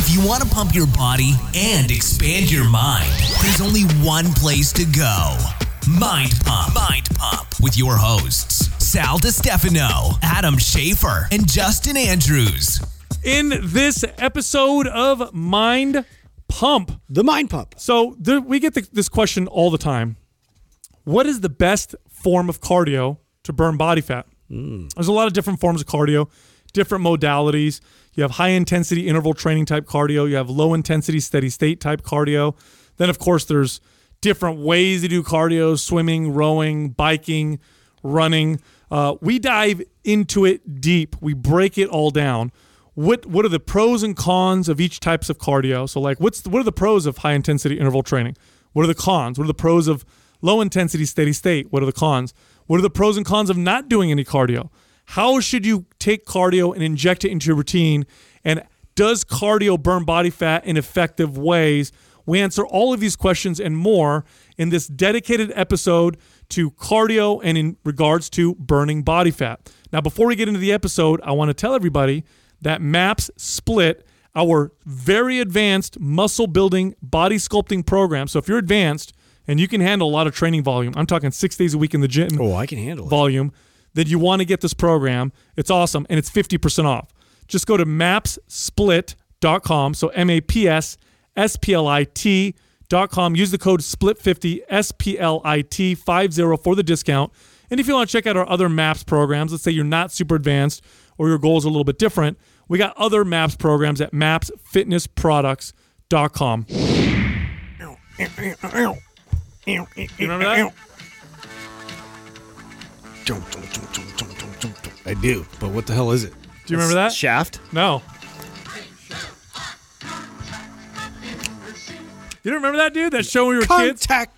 If you want to pump your body and expand your mind, there's only one place to go. Mind Pump. Mind Pump with your hosts, Sal DiStefano, Adam Schafer, and Justin Andrews. in this episode of Mind Pump. The mind pump. So there, we get the, this question all the time. What is the best form of cardio to burn body fat? Hmm. There's a lot of different forms of cardio, different modalities. You have high intensity interval training type cardio, you have low intensity steady state type cardio. Then of course there's different ways to do cardio, swimming, rowing, biking, running. Uh, we dive into it deep. We break it all down. What what are the pros and cons of each types of cardio? So like what's the, what are the pros of high intensity interval training? What are the cons? What are the pros of low intensity steady state? What are the cons? What are the pros and cons of not doing any cardio? How should you take cardio and inject it into your routine? And does cardio burn body fat in effective ways? We answer all of these questions and more in this dedicated episode to cardio and in regards to burning body fat. Now, before we get into the episode, I want to tell everybody that MAPS Split, our very advanced muscle building body sculpting program. So if you're advanced and you can handle a lot of training volume, I'm talking six days a week in the gym Oh, I can handle it. Then you want to get this program. It's awesome and it's 50% off. Just go to mapsplit.com. So M A P S S P L I T.com. Use the code SPLIT50, S P L I T 50 for the discount. And if you want to check out our other MAPS programs, let's say you're not super advanced or your goals are a little bit different, we got other MAPS programs at mapsfitnessproducts.com. You remember that? I do, but what the hell is it? Do you remember that? Shaft. No. You don't remember that dude? That show when we were kids Contact.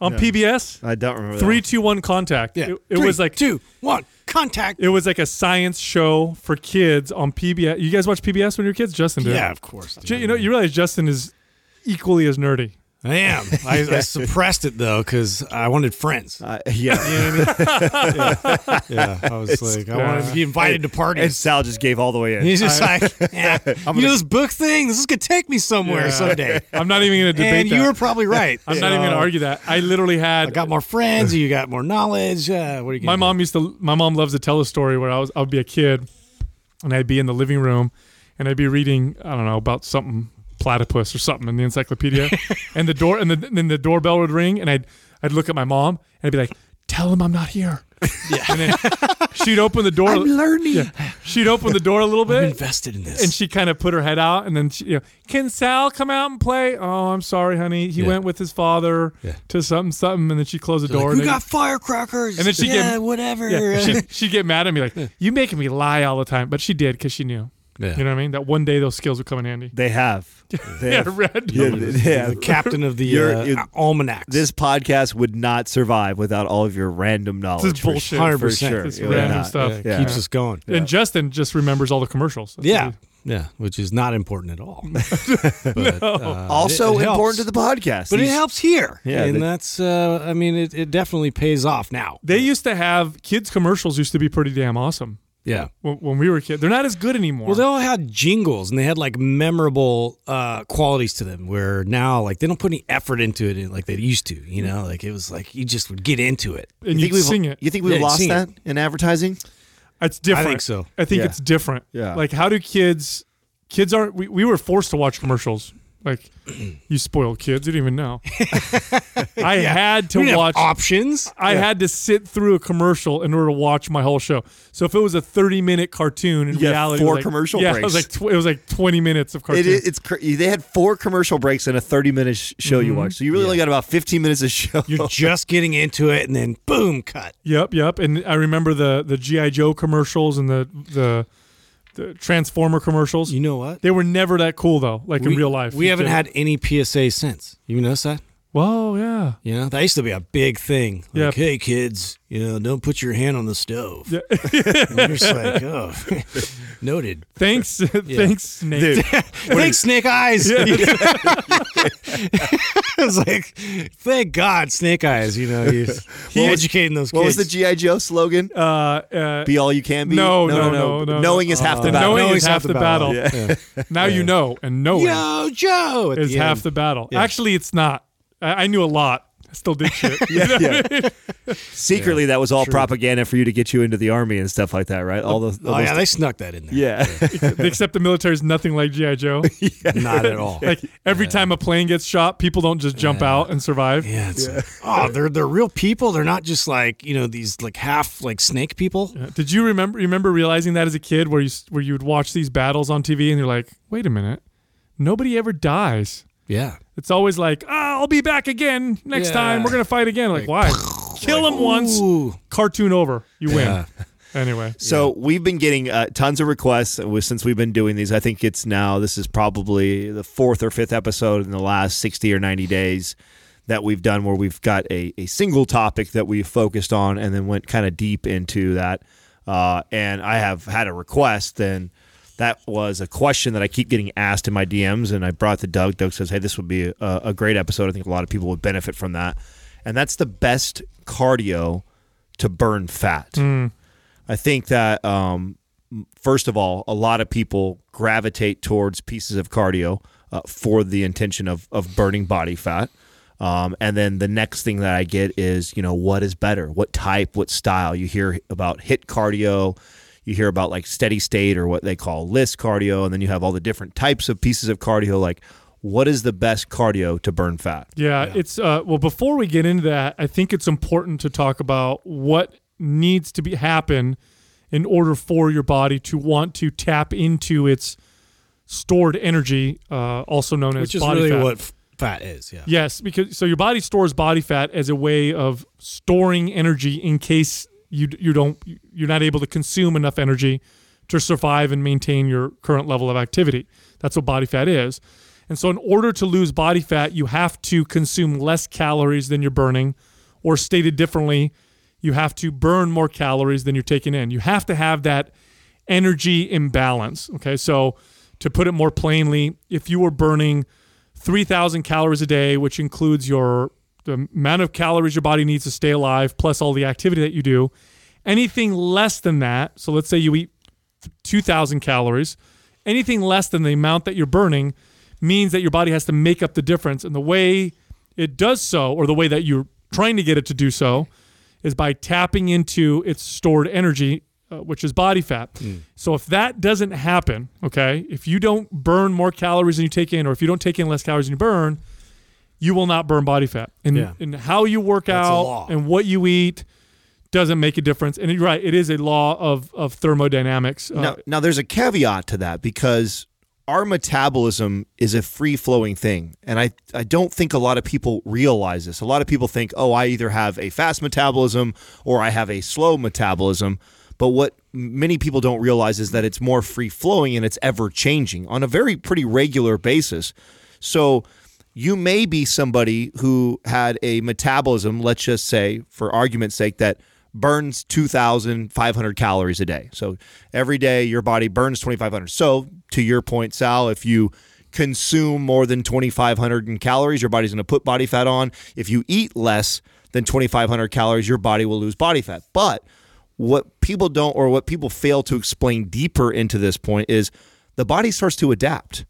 on PBS? I don't remember. Three, that two, one, contact. Yeah. It, it Three, was like two, one. Contact. it was like a science show for kids on PBS. You guys watch PBS when you were kids? Justin did. yeah, of course. Ju- You know, you realize Justin is equally as nerdy. I am. I, I suppressed it though because I wanted friends. Uh, yeah. Yeah, I was like, I Yeah. wanted to be invited to parties. and parties. Sal just gave all the way in. He's just like, yeah, you know this book thing. This is gonna take me somewhere Yeah. someday. I'm not even going to debate And that. you were probably right. I'm not even going to argue that. I literally had I got more friends. You got more knowledge. Uh, what are you? my gonna mom used to my mom loves to tell a story where I was I would be a kid and I'd be in the living room and I'd be reading I don't know about something platypus or something in the encyclopedia and the door and the, then the doorbell would ring and I'd I'd look at my mom and I'd be like tell him I'm not here yeah. and then she'd open the door? I'm learning. yeah, she'd open the door a little bit. I'm invested in this. and she kind of put her head out and then she, you know can Sal come out and play oh I'm sorry honey he Yeah. went with his father Yeah. to something something and then she closed the Like, door we and then- got firecrackers. And then she yeah, get- whatever. yeah, she'd, she'd get mad at me like, "You making me lie all the time," but she did because she knew. Yeah. You know what I mean? That one day those skills would come in handy. They have. They Yeah, have. red. Yeah, yeah. the captain of the You're- uh, you- almanacs. This podcast would not survive without all of your random knowledge. for bullshit. sure, For 100%. sure. It's It random not. stuff. Yeah, Yeah. keeps us going. And Justin just remembers all the commercials. That's Yeah, what yeah, which is not important at all. but, uh, Also it- it important to the podcast. But it helps here. Yeah, and the- that's. Uh, I mean, it, it definitely pays off now. They used to have kids commercials. Used to be pretty damn awesome Yeah. when, when we were kids. They're not as good anymore. Well, they all had jingles and they had like memorable uh, qualities to them. Where now, like, they don't put any effort into it like they used to. You know, like it was like you just would get into it. and You you think we've sing it. You think we've Yeah, lost sing that in advertising? It's different. I think so. I think Yeah. it's different. Yeah. Like, how do kids? Kids aren't. We, we were forced to watch commercials. Like, you spoiled kids. You didn't even know. I had to We didn't have watch options. I had to sit through a commercial in order to watch my whole show. So if it was a thirty-minute cartoon, in You reality, it four like- commercial yeah, it was like tw- it was like twenty minutes of cartoon. It, is- it's cra- they had four commercial breaks in a 30 minute sh- show you mm-hmm. watched. So you really only got about 15 minutes of show. You're just getting into it, and then boom, cut. Yep, yep. And I remember the the GI Joe commercials and the the, the Transformer commercials. You know what? They were never that cool though, like we, in real life. we haven't had any PSA since. You notice that? Whoa, yeah. You know, that used to be a big thing. Like, Yeah. hey kids, you know, don't put your hand on the stove. Yeah. And you're just like, oh, noted. Thanks, thanks, Snake. Thanks, Snake Eyes. it's like, thank God, Snake Eyes. You know, he's educating those kids. What was the GI Joe slogan? Uh, uh, Be all you can be. no, no, no, no, Knowing no. is half the Uh, battle. knowing is half the battle. now you know, and knowing Yo, Joe. is half the battle. Actually, it's not. I, I knew a lot. I still did shit. yeah, yeah. Secretly, that was all propaganda for you to get you into the army and stuff like that, right? All oh, those. all Oh those yeah, they snuck that in there. yeah. Except the military is nothing like GI Joe. not at all. Like every time a plane gets shot, people don't just jump out and survive. Yeah, it's like, oh, they're they're real people. They're not just like you know these like half like snake people. Did you remember remember realizing that as a kid, where you where you would watch these battles on TV and you're like, wait a minute, nobody ever dies. Yeah, It's always like, ah, I'll be back again next Yeah. time. We're gonna fight again. Like, why? Kill him once. Ooh. Cartoon over. You win. Yeah. Anyway. So we've been getting uh, tons of requests since we've been doing these. I think it's now this is probably the fourth or fifth episode in the last sixty or ninety days that we've done where we've got a, a single topic that we focused on and then went kind of deep into that. Uh, and I have had a request and that was a question that I keep getting asked in my DMs, and I brought to Doug. Doug says, "Hey, this would be a, a great episode. I think a lot of people would benefit from that." And that's the best cardio to burn fat. I think that um, first of all, a lot of people gravitate towards pieces of cardio uh, for the intention of of burning body fat. Um, and then the next thing that I get is, you know, what is better? What type? What style? You hear about HIIT cardio, you hear about like steady state or what they call LISS cardio, and then you have all the different types of pieces of cardio. Like, what is the best cardio to burn fat? Yeah, it's uh well before we get into that, I think it's important to talk about what needs to be happen in order for your body to want to tap into its stored energy, uh, also known as which is body really fat. what f- fat is. Yeah, Yes, because so your body stores body fat as a way of storing energy in case you you don't you're not able to consume enough energy to survive and maintain your current level of activity. That's what body fat is. And so in order to lose body fat, you have to consume less calories than you're burning or stated differently, you have to burn more calories than you're taking in. You have to have that energy imbalance, okay? So to put it more plainly, if you were burning 3,000 calories a day, which includes your the amount of calories your body needs to stay alive, plus all the activity that you do. Anything less than that, so let's say you eat 2,000 calories, anything less than the amount that you're burning means that your body has to make up the difference. And the way it does so, or the way that you're trying to get it to do so, is by tapping into its stored energy, uh, which is body fat. So if that doesn't happen, okay, if you don't burn more calories than you take in, or if you don't take in less calories than you burn, you will not burn body fat. And, Yeah. and how you work That's out and what you eat doesn't make a difference. And you're right, it is a law of of thermodynamics. Uh, Now, now there's a caveat to that because our metabolism is a free flowing thing. And I, I don't think a lot of people realize this. A lot of people think, oh, I either have a fast metabolism or I have a slow metabolism. But what many people don't realize is that it's more free flowing and it's ever changing on a very pretty regular basis. So you may be somebody who had a metabolism, let's just say, for argument's sake, that burns 2,500 calories a day. So every day your body burns 2,500. So to your point, Sal, if you consume more than 2,500 in calories, your body's going to put body fat on. If you eat less than 2,500 calories, your body will lose body fat. But what people don't, or what people fail to explain deeper into this point, is the body starts to adapt.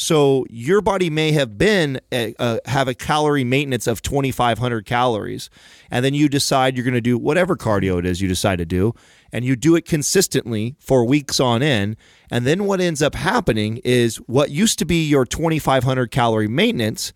So your body may have been a, uh, have a calorie maintenance of 2,500 calories, and then you decide you're going to do whatever cardio it is you decide to do, and you do it consistently for weeks on end. And then what ends up happening is what used to be your 2,500 calorie maintenance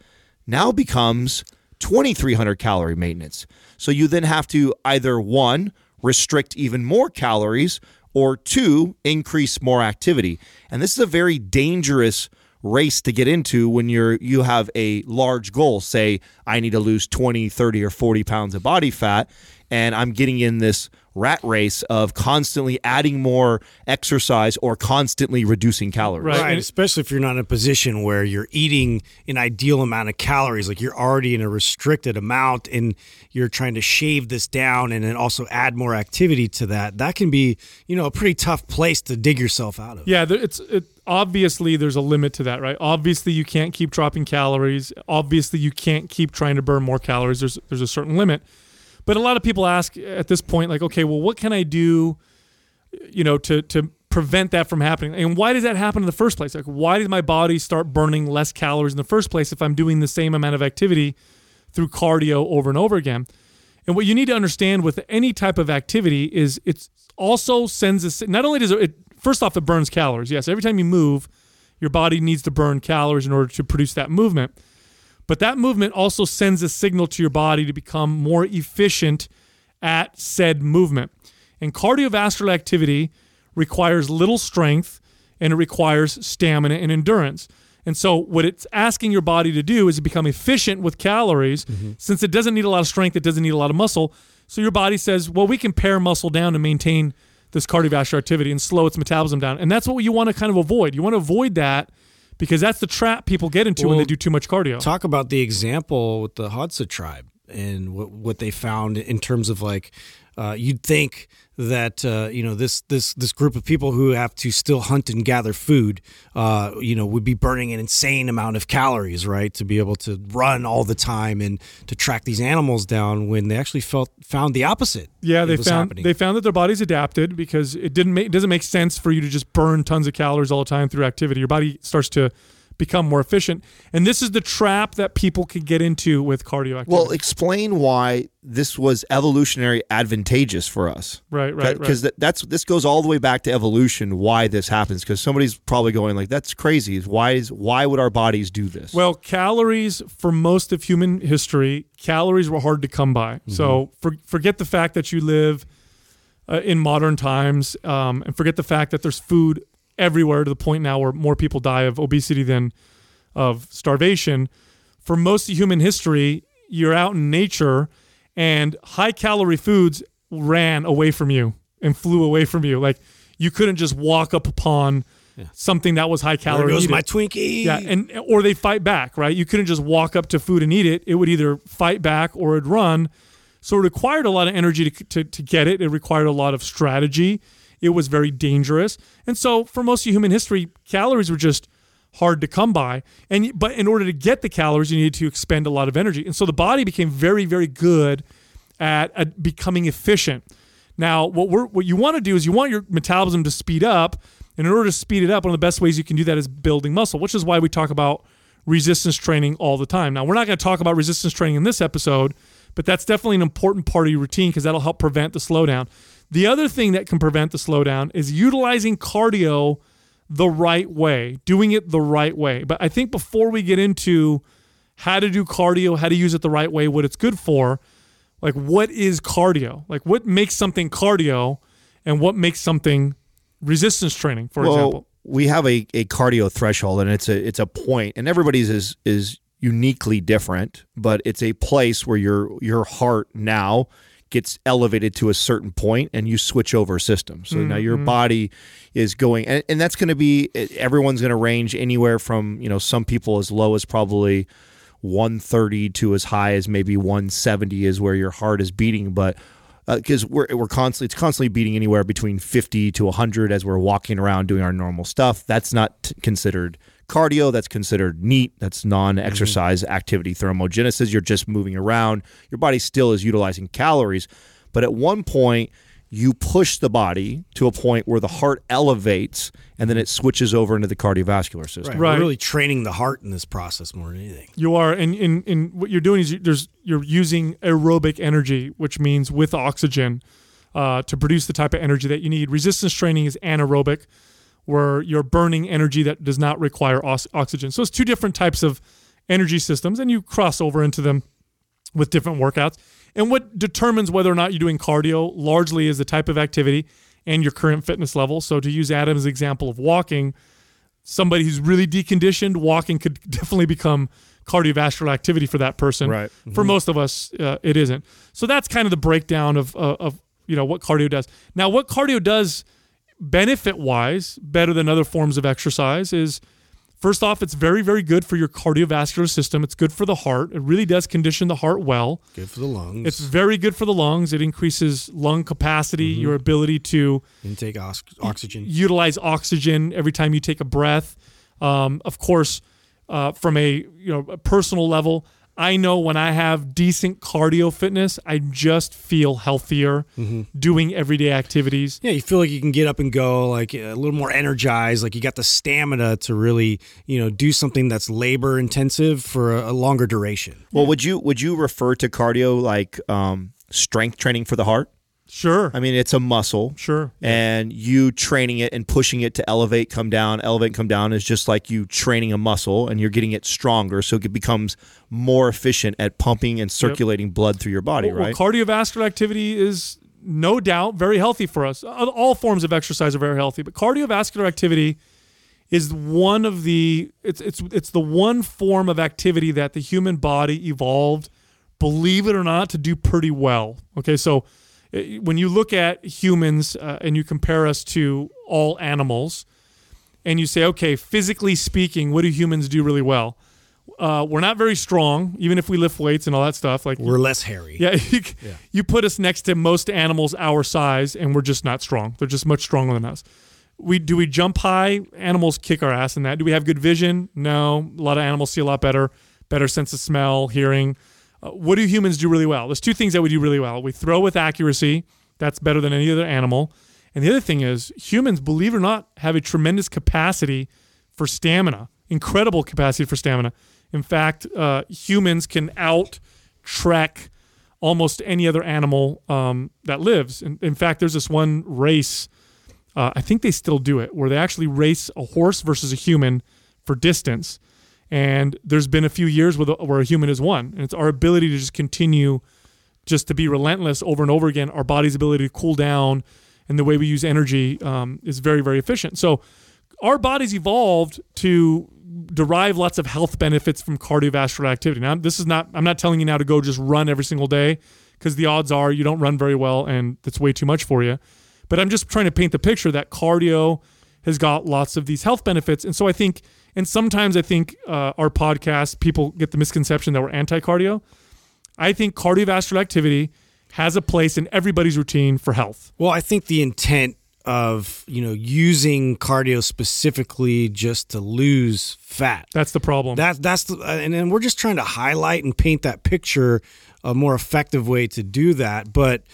now becomes 2,300 calorie maintenance. So you then have to either one restrict even more calories or two increase more activity. And this is a very dangerous race to get into when you're you have a large goal. Say i need to lose 20 30 or 40 pounds of body fat and i'm getting in this rat race of constantly adding more exercise or constantly reducing calories. Right. Right, especially if you're not in a position where you're eating an ideal amount of calories, like you're already in a restricted amount and you're trying to shave this down and then also add more activity to that. That can be, you know, a pretty tough place to dig yourself out of. Yeah, it's it, obviously there's a limit to that, right? Obviously, you can't keep dropping calories. Obviously, you can't keep trying to burn more calories. There's there's a certain limit. But a lot of people ask at this point, like, okay, well, what can I do, you know, to to prevent that from happening? And why does that happen in the first place? Like, why does my body start burning less calories in the first place if I'm doing the same amount of activity through cardio over and over again? And what you need to understand with any type of activity is it also sends a not only does it first off it burns calories. Yes, every time you move, your body needs to burn calories in order to produce that movement. But that movement also sends a signal to your body to become more efficient at said movement. And cardiovascular activity requires little strength and it requires stamina and endurance. And so, what it's asking your body to do is to become efficient with calories mm-hmm. since it doesn't need a lot of strength, it doesn't need a lot of muscle. So, your body says, well, we can pare muscle down to maintain this cardiovascular activity and slow its metabolism down. And that's what you want to kind of avoid. You want to avoid that because that's the trap people get into when they do too much cardio. Talk about the example with the Hadza tribe and what, what they found in terms of like, uh, you'd think that uh, you know this this this group of people who have to still hunt and gather food, uh, you know, would be burning an insane amount of calories, right, to be able to run all the time and to track these animals down. When they actually felt found the opposite. Yeah, they found happening. they found that their bodies adapted because it didn't make it doesn't make sense for you to just burn tons of calories all the time through activity. Your body starts to become more efficient, and this is the trap that people can get into with cardio activity. Well, explain why this was evolutionary advantageous for us. right, right, right. Because that, that's this goes all the way back to evolution. Why this happens? Because somebody's probably going like, "That's crazy. Why is why would our bodies do this?" Well, calories for most of human history, calories were hard to come by. So for, forget the fact that you live uh, in modern times, um, and forget the fact that there's food everywhere to the point now where more people die of obesity than of starvation. For most of human history, you're out in nature, and high calorie foods ran away from you and flew away from you. Like you couldn't just walk up upon something that was high calorie. There goes my it. Twinkie. Yeah, and or they fight back, right? You couldn't just walk up to food and eat it. It would either fight back or it'd run. So it required a lot of energy to, to, to get it. It required a lot of strategy. It was very dangerous. And so for most of human history, calories were just hard to come by. And but in order to get the calories, you needed to expend a lot of energy. And so the body became very, very good at, at becoming efficient. Now, what we're what you want to do is you want your metabolism to speed up. And in order to speed it up, one of the best ways you can do that is building muscle, which is why we talk about resistance training all the time. Now, we're not going to talk about resistance training in this episode, but that's definitely an important part of your routine because that'll help prevent the slowdown. The other thing that can prevent the slowdown is utilizing cardio the right way, doing it the right way. But I think before we get into how to do cardio, how to use it the right way, what it's good for, like what is cardio? Like what makes something cardio and what makes something resistance training, for well, example? we have a, a cardio threshold, and it's a it's a point, and everybody's is is uniquely different, but it's a place where your your heart now gets elevated to a certain point and you switch over systems. So now your mm-hmm. body is going and, and that's going to be everyone's going to range anywhere from, you know, some people as low as probably 130 to as high as maybe 170 is where your heart is beating, but uh, because we're we're constantly it's constantly beating anywhere between 50 to 100 as we're walking around doing our normal stuff. That's not t- considered cardio. That's considered NEAT. That's non-exercise activity. Thermogenesis. You're just moving around. Your body still is utilizing calories, but at one point you push the body to a point where the heart elevates and then it switches over into the cardiovascular system. Right. Right. We're really training the heart in this process more than anything. You are, and in, in what you're doing is you, there's you're using aerobic energy, which means with oxygen, uh, to produce the type of energy that you need. Resistance training is anaerobic, where you're burning energy that does not require os- oxygen. So it's two different types of energy systems, and you cross over into them with different workouts. And what determines whether or not you're doing cardio largely is the type of activity and your current fitness level. So to use Adam's example of walking, somebody who's really deconditioned, walking could definitely become cardiovascular activity for that person. Right. For most of us, uh, it isn't. So that's kind of the breakdown of, uh, of you know what cardio does. Now, what cardio does benefit wise better than other forms of exercise is first off, it's very very good for your cardiovascular system. It's good for the heart. It really does condition the heart well. Good for the lungs. It's very good for the lungs. It increases lung capacity, your ability to intake ox- oxygen. utilize oxygen every time you take a breath. Um, of course, uh, from a you know a personal level, I know when I have decent cardio fitness, I just feel healthier doing everyday activities. Yeah, you feel like you can get up and go, like a little more energized, like you got the stamina to really, you know, do something that's labor intensive for a, a longer duration. Well, would you would you refer to cardio like um, strength training for the heart? Sure, I mean, it's a muscle. sure. And you training it and pushing it to elevate, come down, elevate, come down is just like you training a muscle and you're getting it stronger. So it becomes more efficient at pumping and circulating blood through your body, Well, right? cardiovascular activity is no doubt very healthy for us. All forms of exercise are very healthy, but cardiovascular activity is one of the it's it's it's the one form of activity that the human body evolved, believe it or not, to do pretty well. Okay, so when you look at humans uh, and you compare us to all animals, and you say, okay, physically speaking, what do humans do really well? Uh, we're not very strong, even if we lift weights and all that stuff. Like We're less hairy. yeah, you, you put us next to most animals our size, and we're just not strong. They're just much stronger than us. We do we jump high? Animals kick our ass in that. Do we have good vision? No. A lot of animals see a lot better, better sense of smell, hearing. Uh, what do humans do really well? There's two things that we do really well. We throw with accuracy. That's better than any other animal. And the other thing is humans, believe it or not, have a tremendous capacity for stamina. Incredible capacity for stamina. In fact, uh, humans can out trek almost any other animal um, that lives. In, in fact, there's this one race, uh, I think they still do it, where they actually race a horse versus a human for distance. And there's been a few years where, the, where a human has won. And it's our ability to just continue just to be relentless over and over again. Our body's ability to cool down and the way we use energy um, is very, very efficient. So our bodies evolved to derive lots of health benefits from cardiovascular activity. Now, this is not, I'm not telling you now to go just run every single day because the odds are you don't run very well and it's way too much for you. But I'm just trying to paint the picture that cardio has got lots of these health benefits. And so I think, and sometimes I think uh, our podcast, people get the misconception that we're anti cardio. I think cardiovascular activity has a place in everybody's routine for health. Well, I think the intent of you know using cardio specifically just to lose fat. That's the problem. That that's the, and then we're just trying to highlight and paint that picture a more effective way to do that. But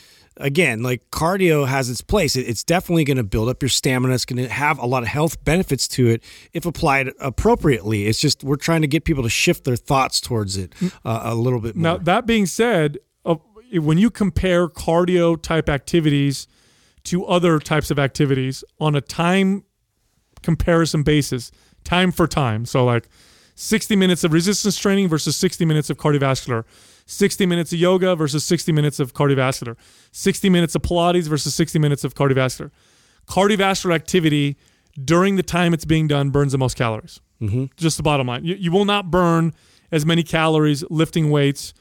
again, like cardio has its place. It, it's definitely going to build up your stamina. It's going to have a lot of health benefits to it if applied appropriately. It's just we're trying to get people to shift their thoughts towards it uh, a little bit more. Now, that being said, uh, when you compare cardio type activities to other types of activities on a time comparison basis, time for time, so like 60 minutes of resistance training versus 60 minutes of cardiovascular, 60 minutes of yoga versus 60 minutes of cardiovascular, 60 minutes of Pilates versus 60 minutes of cardiovascular. Cardiovascular activity during the time it's being done burns the most calories. Mm-hmm. Just the bottom line. You, you will not burn as many calories lifting weights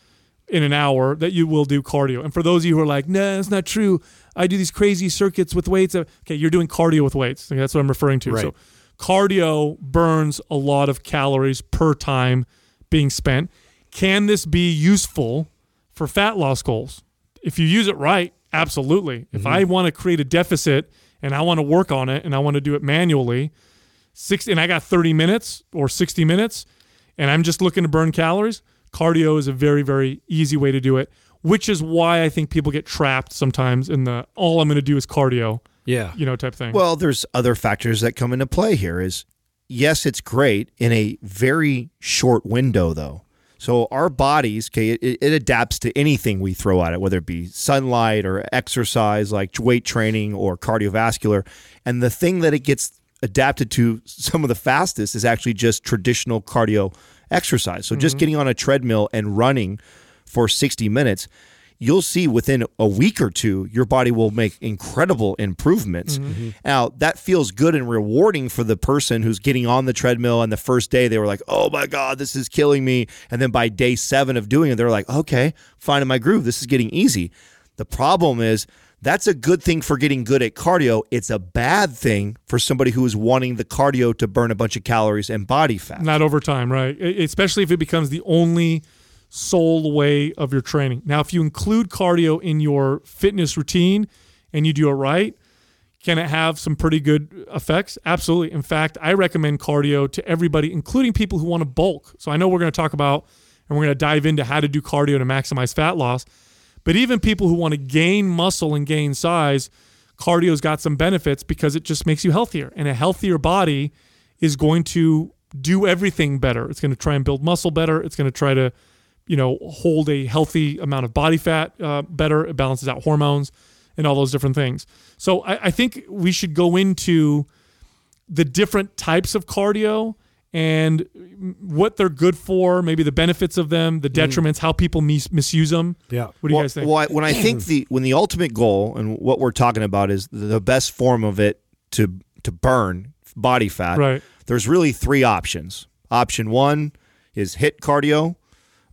in an hour that you will do cardio. And for those of you who are like, nah, that's not true. I do these crazy circuits with weights. Okay, you're doing cardio with weights. Okay, that's what I'm referring to. Right. So cardio burns a lot of calories per time being spent. Can this be useful for fat loss goals? If you use it right, absolutely. If mm-hmm. I want to create a deficit and I want to work on it and I want to do it manually, six and I got 30 minutes or 60 minutes and I'm just looking to burn calories, cardio is a very, very easy way to do it, which is why I think people get trapped sometimes in the all I'm going to do is cardio, yeah. you know, type thing. Well, there's other factors that come into play here. Is yes, it's great in a very short window, though. So our bodies, okay, it, it adapts to anything we throw at it, whether it be sunlight or exercise, like weight training or cardiovascular. And the thing that it gets adapted to some of the fastest is actually just traditional cardio exercise. So just mm-hmm. getting on a treadmill and running for 60 minutes, you'll see within a week or two, your body will make incredible improvements. Mm-hmm. Mm-hmm. Now, that feels good and rewarding for the person who's getting on the treadmill. And the first day, they were like, oh my God, this is killing me. And then by day seven of doing it, they're like, okay, finding my groove. This is getting easy. The problem is That's a good thing for getting good at cardio. It's a bad thing for somebody who is wanting the cardio to burn a bunch of calories and body fat. Not over time, right? Especially if it becomes the only sole way of your training. Now, if you include cardio in your fitness routine and you do it right, can it have some pretty good effects? Absolutely. In fact, I recommend cardio to everybody, including people who want to bulk. So I know we're going to talk about and we're going to dive into how to do cardio to maximize fat loss. But even people who want to gain muscle and gain size, cardio's got some benefits because it just makes you healthier. And a healthier body is going to do everything better. It's going to try and build muscle better. It's going to try to, you know, hold a healthy amount of body fat uh, better. It balances out hormones and all those different things. So I, I think we should go into the different types of cardio and what they're good for, maybe the benefits of them, the detriments, how people mis- misuse them. Yeah. What do you guys think? Well, I, when I think the when the ultimate goal and what we're talking about is the best form of it to to burn body fat. Right. There's really three options. Option one is HIIT cardio.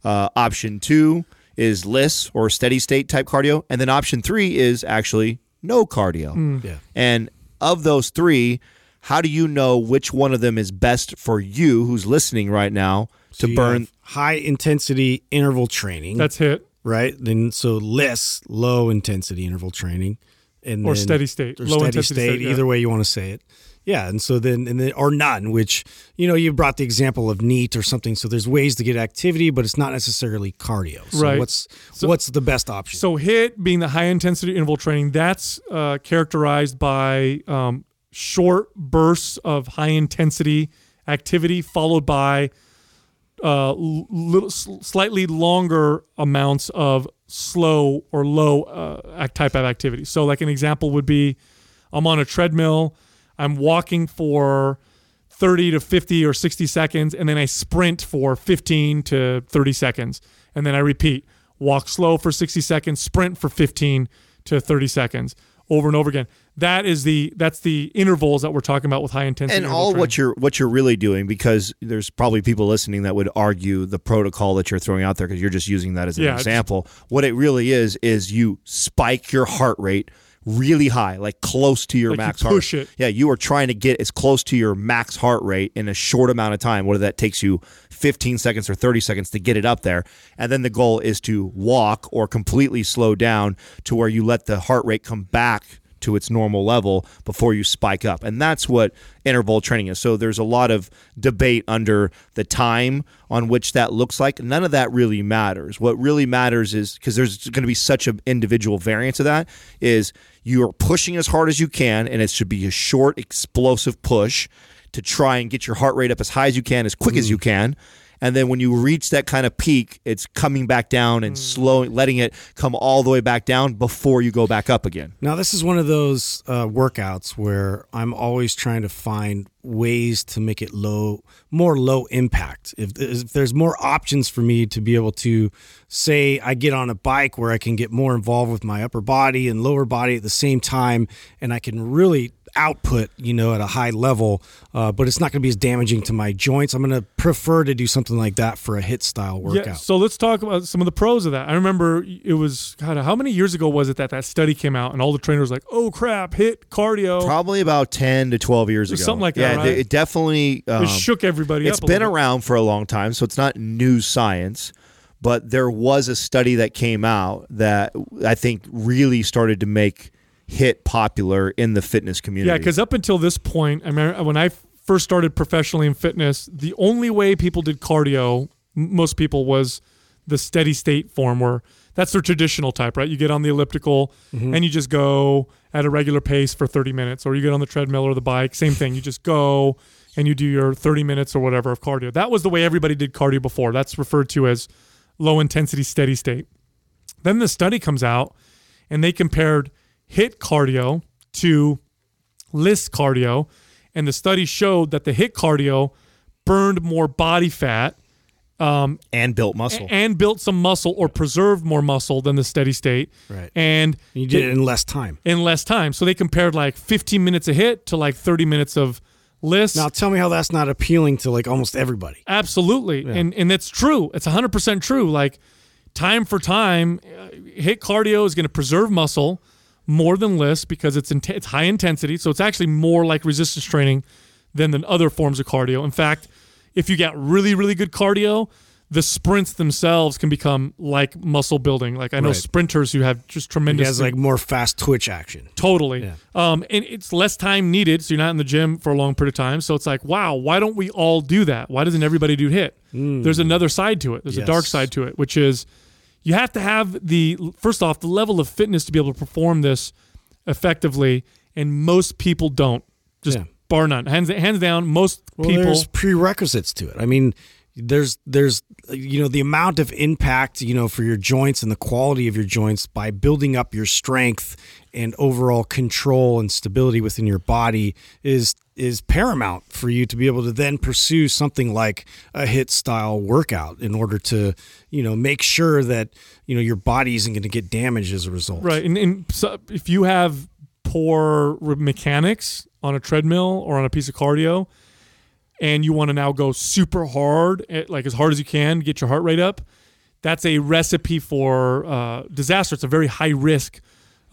Uh, option two is LISS or steady state type cardio, and then option three is actually no cardio. Mm. Yeah. And of those three, how do you know which one of them is best for you, who's listening right now, to So you burn? high intensity interval training. That's HIIT. right. Then so less low intensity interval training, and Or then- steady state. or Low steady intensity state. state, yeah. Either way you want to say it. Yeah, and so then and then or none, which you know you brought the example of NEAT or something. So there's ways to get activity, but it's not necessarily cardio. So Right. What's So- what's the best option? So HIIT being the high intensity interval training, that's uh, characterized by um, short bursts of high intensity activity followed by uh, little, slightly longer amounts of slow or low uh, type of activity. So, like an example would be, I'm on a treadmill, I'm walking for 30 to 50 or 60 seconds, and then I sprint for 15 to 30 seconds, and then I repeat, walk slow for 60 seconds, sprint for 15 to 30 seconds, over and over again. That is the that's the intervals that we're talking about with high intensity. and all training. what you're what you're really doing because there's probably people listening that would argue the protocol that you're throwing out there because you're just using that as an Yeah, example what it really is is you spike your heart rate really high like close to your Like you max push heart it. yeah you are trying to get as close to your max heart rate in a short amount of time. Whether that takes you 15 seconds or 30 seconds to get it up there. And then the goal is to walk or completely slow down to where you let the heart rate come back to its normal level before you spike up. And that's what interval training is. So there's a lot of debate under the time on which that looks like. None of that really matters. What really matters is because there's going to be such an individual variance of that is you are pushing as hard as you can and it should be a short explosive push to try and get your heart rate up as high as you can as quick as you mm. can. And then when you reach that kind of peak, it's coming back down and slowing, letting it come all the way back down before you go back up again. Now, this is one of those uh, workouts where I'm always trying to find ways to make it low, more low impact. If, if there's more options for me to be able to say I get on a bike where I can get more involved with my upper body and lower body at the same time, and I can really output, you know, at a high level, uh, but it's not going to be as damaging to my joints. I'm going to prefer to do something like that for a HIIT style workout. Yeah, so let's talk about some of the pros of that. I remember it was God, how many years ago was it that that study came out and all the trainers were like, "Oh crap, HIIT cardio." Probably about 10 to 12 years ago. Something like that, Yeah, right? it definitely. Um, it shook everybody it's up. a been little bit. around for a long time, so it's not new science. But there was a study that came out that I think really started to make HIIT popular in the fitness community. Yeah, because up until this point, I remember when I first started professionally in fitness, the only way people did cardio, most people, was the steady state form where that's their traditional type, right? You get on the elliptical mm-hmm. and you just go at a regular pace for 30 minutes, or you get on the treadmill or the bike, same thing. You just go and you do your 30 minutes or whatever of cardio. That was the way everybody did cardio before. That's referred to as low intensity steady state. Then the study comes out and they compared HIIT cardio to LISS cardio, and the study showed that the HIIT cardio burned more body fat and built muscle. and built some muscle or preserved more muscle than the steady state. Right. And you did it in less time. in less time. So they compared like 15 minutes a HIIT to like 30 minutes of LISS. Now, tell me how that's not appealing to like almost everybody. Absolutely. And and that's true. It's 100% true. Like time for time, uh, hit cardio is going to preserve muscle more than LISS because it's int- it's high intensity, so it's actually more like resistance training than than other forms of cardio. In fact, if you get really really good cardio, the sprints themselves can become like muscle building. Like I know Right. sprinters who have just It tremendous has like more fast twitch action. Totally. Yeah. Um, and it's less time needed, so you're not in the gym for a long period of time. So it's like, wow, why don't we all do that? Why doesn't everybody do HIIT? There's another side to it. There's a dark side to it, which is you have to have the first off the level of fitness to be able to perform this effectively, and most people don't. Just Yeah. bar none, hands hands down. Most Well, people. there's prerequisites to it. I mean, there's there's you know the amount of impact you know for your joints and the quality of your joints by building up your strength and overall control and stability within your body is is paramount for you to be able to then pursue something like a HIIT style workout in order to you know make sure that you know your body isn't going to get damaged as a result. Right, and, and so if you have poor mechanics on a treadmill or on a piece of cardio, and you want to now go super hard, eh, like as hard as you can, get your heart rate up, that's a recipe for uh, disaster. It's a very high risk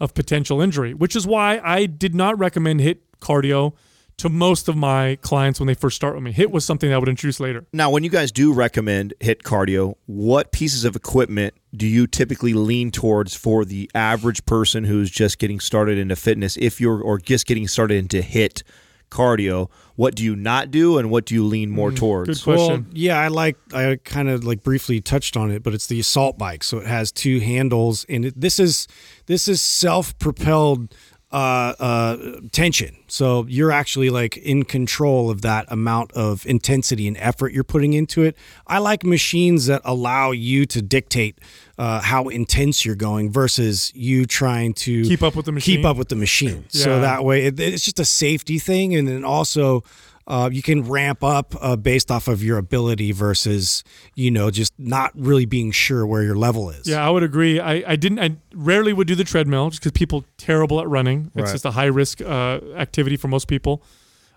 of potential injury, which is why I did not recommend HIIT cardio to most of my clients when they first start with me. HIIT was something that I would introduce later. Now, when you guys do recommend HIIT cardio, what pieces of equipment do you typically lean towards for the average person who's just getting started into fitness? If you're or just getting started into HIIT cardio, what do you not do, and what do you lean more mm, towards? good question. Well, yeah, I like I kind of like briefly touched on it, but it's the assault bike. So it has two handles, and it, this is this is self-propelled uh, uh, tension. So you're actually like in control of that amount of intensity and effort you're putting into it. I like machines that allow you to dictate uh, how intense you're going versus you trying to Keep up with the machine? Keep up with the machine. So that way, it, it's just a safety thing, and then also. Uh, you can ramp up uh, based off of your ability versus you know just not really being sure where your level is. Yeah, I would agree. I, I didn't. I rarely would do the treadmill just because people terrible at running. It's Right. just a high risk uh, activity for most people.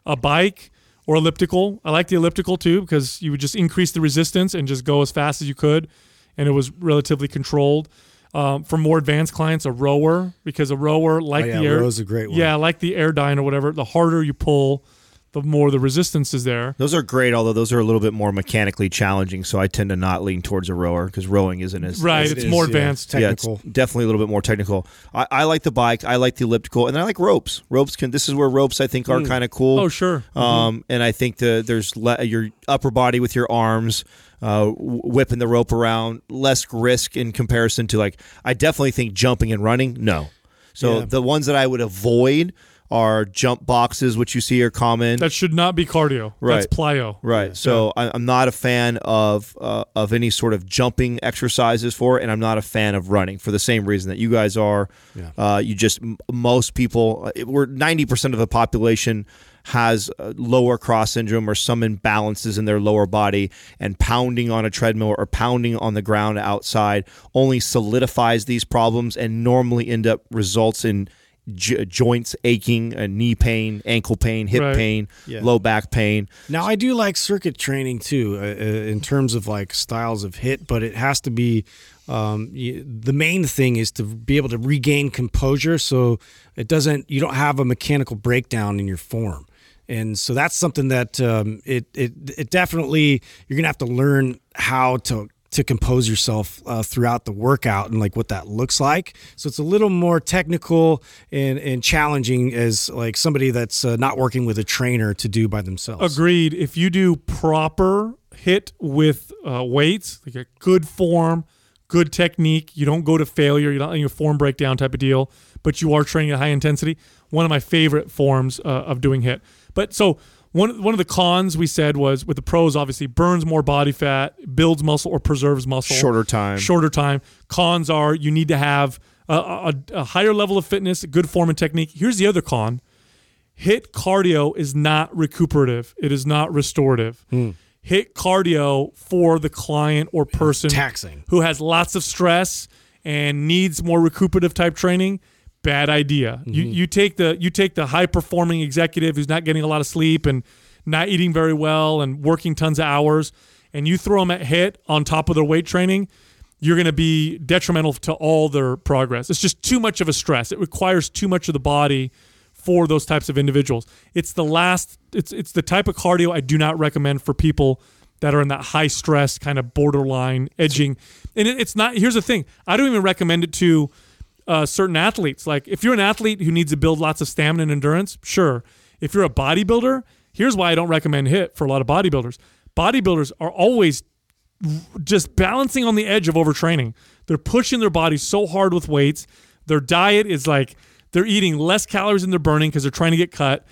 A bike or elliptical. I like the elliptical too because you would just increase the resistance and just go as fast as you could, and it was relatively controlled. Um, for more advanced clients, a rower because a rower like Oh, yeah, the air. row's a great one. Yeah, like the Airdyne or whatever. The harder you pull, the more the resistance is there. Those are great, although those are a little bit more mechanically challenging. So I tend to not lean towards a rower because rowing isn't as Right, as- it's is, more yeah. advanced. Yeah, it's technical. definitely a little bit more technical. I, I like the bike. I like the elliptical, and I like ropes. Ropes can. This is where ropes I think are kind of cool. Oh, sure. Um, and I think the there's le- your upper body with your arms, uh, whipping the rope around, less risk in comparison to like. I definitely think jumping and running. No. So Yeah. the ones that I would avoid are jump boxes, which you see are common. That should not be cardio. Right. That's plyo. Right. So I, I'm not a fan of uh, of any sort of jumping exercises for it, and I'm not a fan of running for the same reason that you guys are. Yeah. Uh, you just most people, uh, we're 90 percent of the population has lower cross syndrome or some imbalances in their lower body, and pounding on a treadmill or pounding on the ground outside only solidifies these problems and normally end up results in. J- joints aching, uh, knee pain, ankle pain, hip Right. pain, Yeah. low back pain. Now I do like circuit training too, uh, uh, in terms of like styles of HIIT, but it has to be. Um, y the main thing is to be able to regain composure, so it doesn't. You don't have a mechanical breakdown in your form, and so that's something that um, it it it definitely you're gonna have to learn how to to compose yourself uh, throughout the workout and like what that looks like. So it's a little more technical and and challenging as like somebody that's uh, not working with a trainer to do by themselves. Agreed. If you do proper HIIT with uh, weights, like a good form, good technique, you don't go to failure, you're not in your form breakdown type of deal, but you are training at high intensity. One of my favorite forms uh, of doing HIIT. But so one one of the cons we said was with the pros, obviously burns more body fat, builds muscle or preserves muscle, Shorter time. shorter time. Cons are you need to have a, a, a higher level of fitness, good form and technique. Here's the other con HIIT cardio is not recuperative it is not restorative hmm. HIIT cardio for the client or person Taxing. who has lots of stress and needs more recuperative type training bad idea you mm-hmm. you take the you take the high performing executive who's not getting a lot of sleep and not eating very well and working tons of hours and you throw them at HIIT on top of their weight training you're going to be detrimental to all their progress. It's just too much of a stress. It requires too much of the body for those types of individuals. It's the last it's it's the type of cardio I do not recommend for people that are in that high stress kind of borderline edging. And it, it's not here's the thing. I don't even recommend it to uh, certain athletes. Like if you're an athlete who needs to build lots of stamina and endurance, sure. If you're a bodybuilder, here's why I don't recommend HIIT for a lot of bodybuilders. Bodybuilders are always just balancing on the edge of overtraining. They're pushing their bodies so hard with weights. Their diet is like they're eating less calories than they're burning because they're trying to get cut.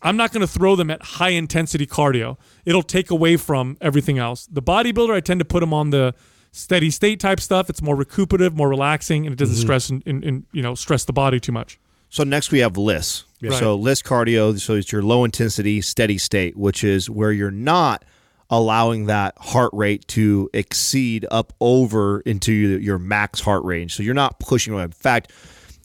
I'm not going to throw them at high intensity cardio. It'll take away from everything else. The bodybuilder, I tend to put them on the steady state type stuff. It's more recuperative, more relaxing, and it doesn't stress and, and, and, you know stress the body too much. So next we have LISS. Right. So LISS cardio, so it's your low intensity steady state, which is where you're not allowing that heart rate to exceed up over into your max heart range. So you're not pushing. In fact,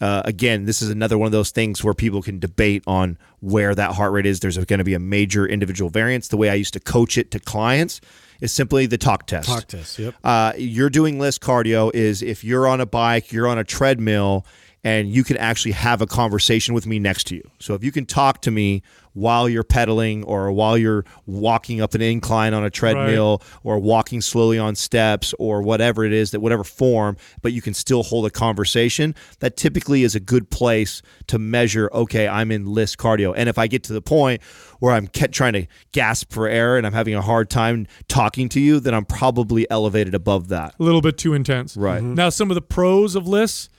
uh, again, this is another one of those things where people can debate on where that heart rate is. There's going to be a major individual variance. The way I used to coach it to clients is simply the talk test. Talk test, yep. Uh, you're doing LISS cardio is if you're on a bike, you're on a treadmill, and you can actually have a conversation with me next to you. So if you can talk to me while you're pedaling or while you're walking up an incline on a treadmill or walking slowly on steps or whatever it is that whatever form but you can still hold a conversation that typically is a good place to measure okay i'm in LISS cardio and if i get to the point where i'm trying to gasp for air and i'm having a hard time talking to you then i'm probably elevated above that A little bit too intense. Right. Mhm. Now, some of the pros of LISS,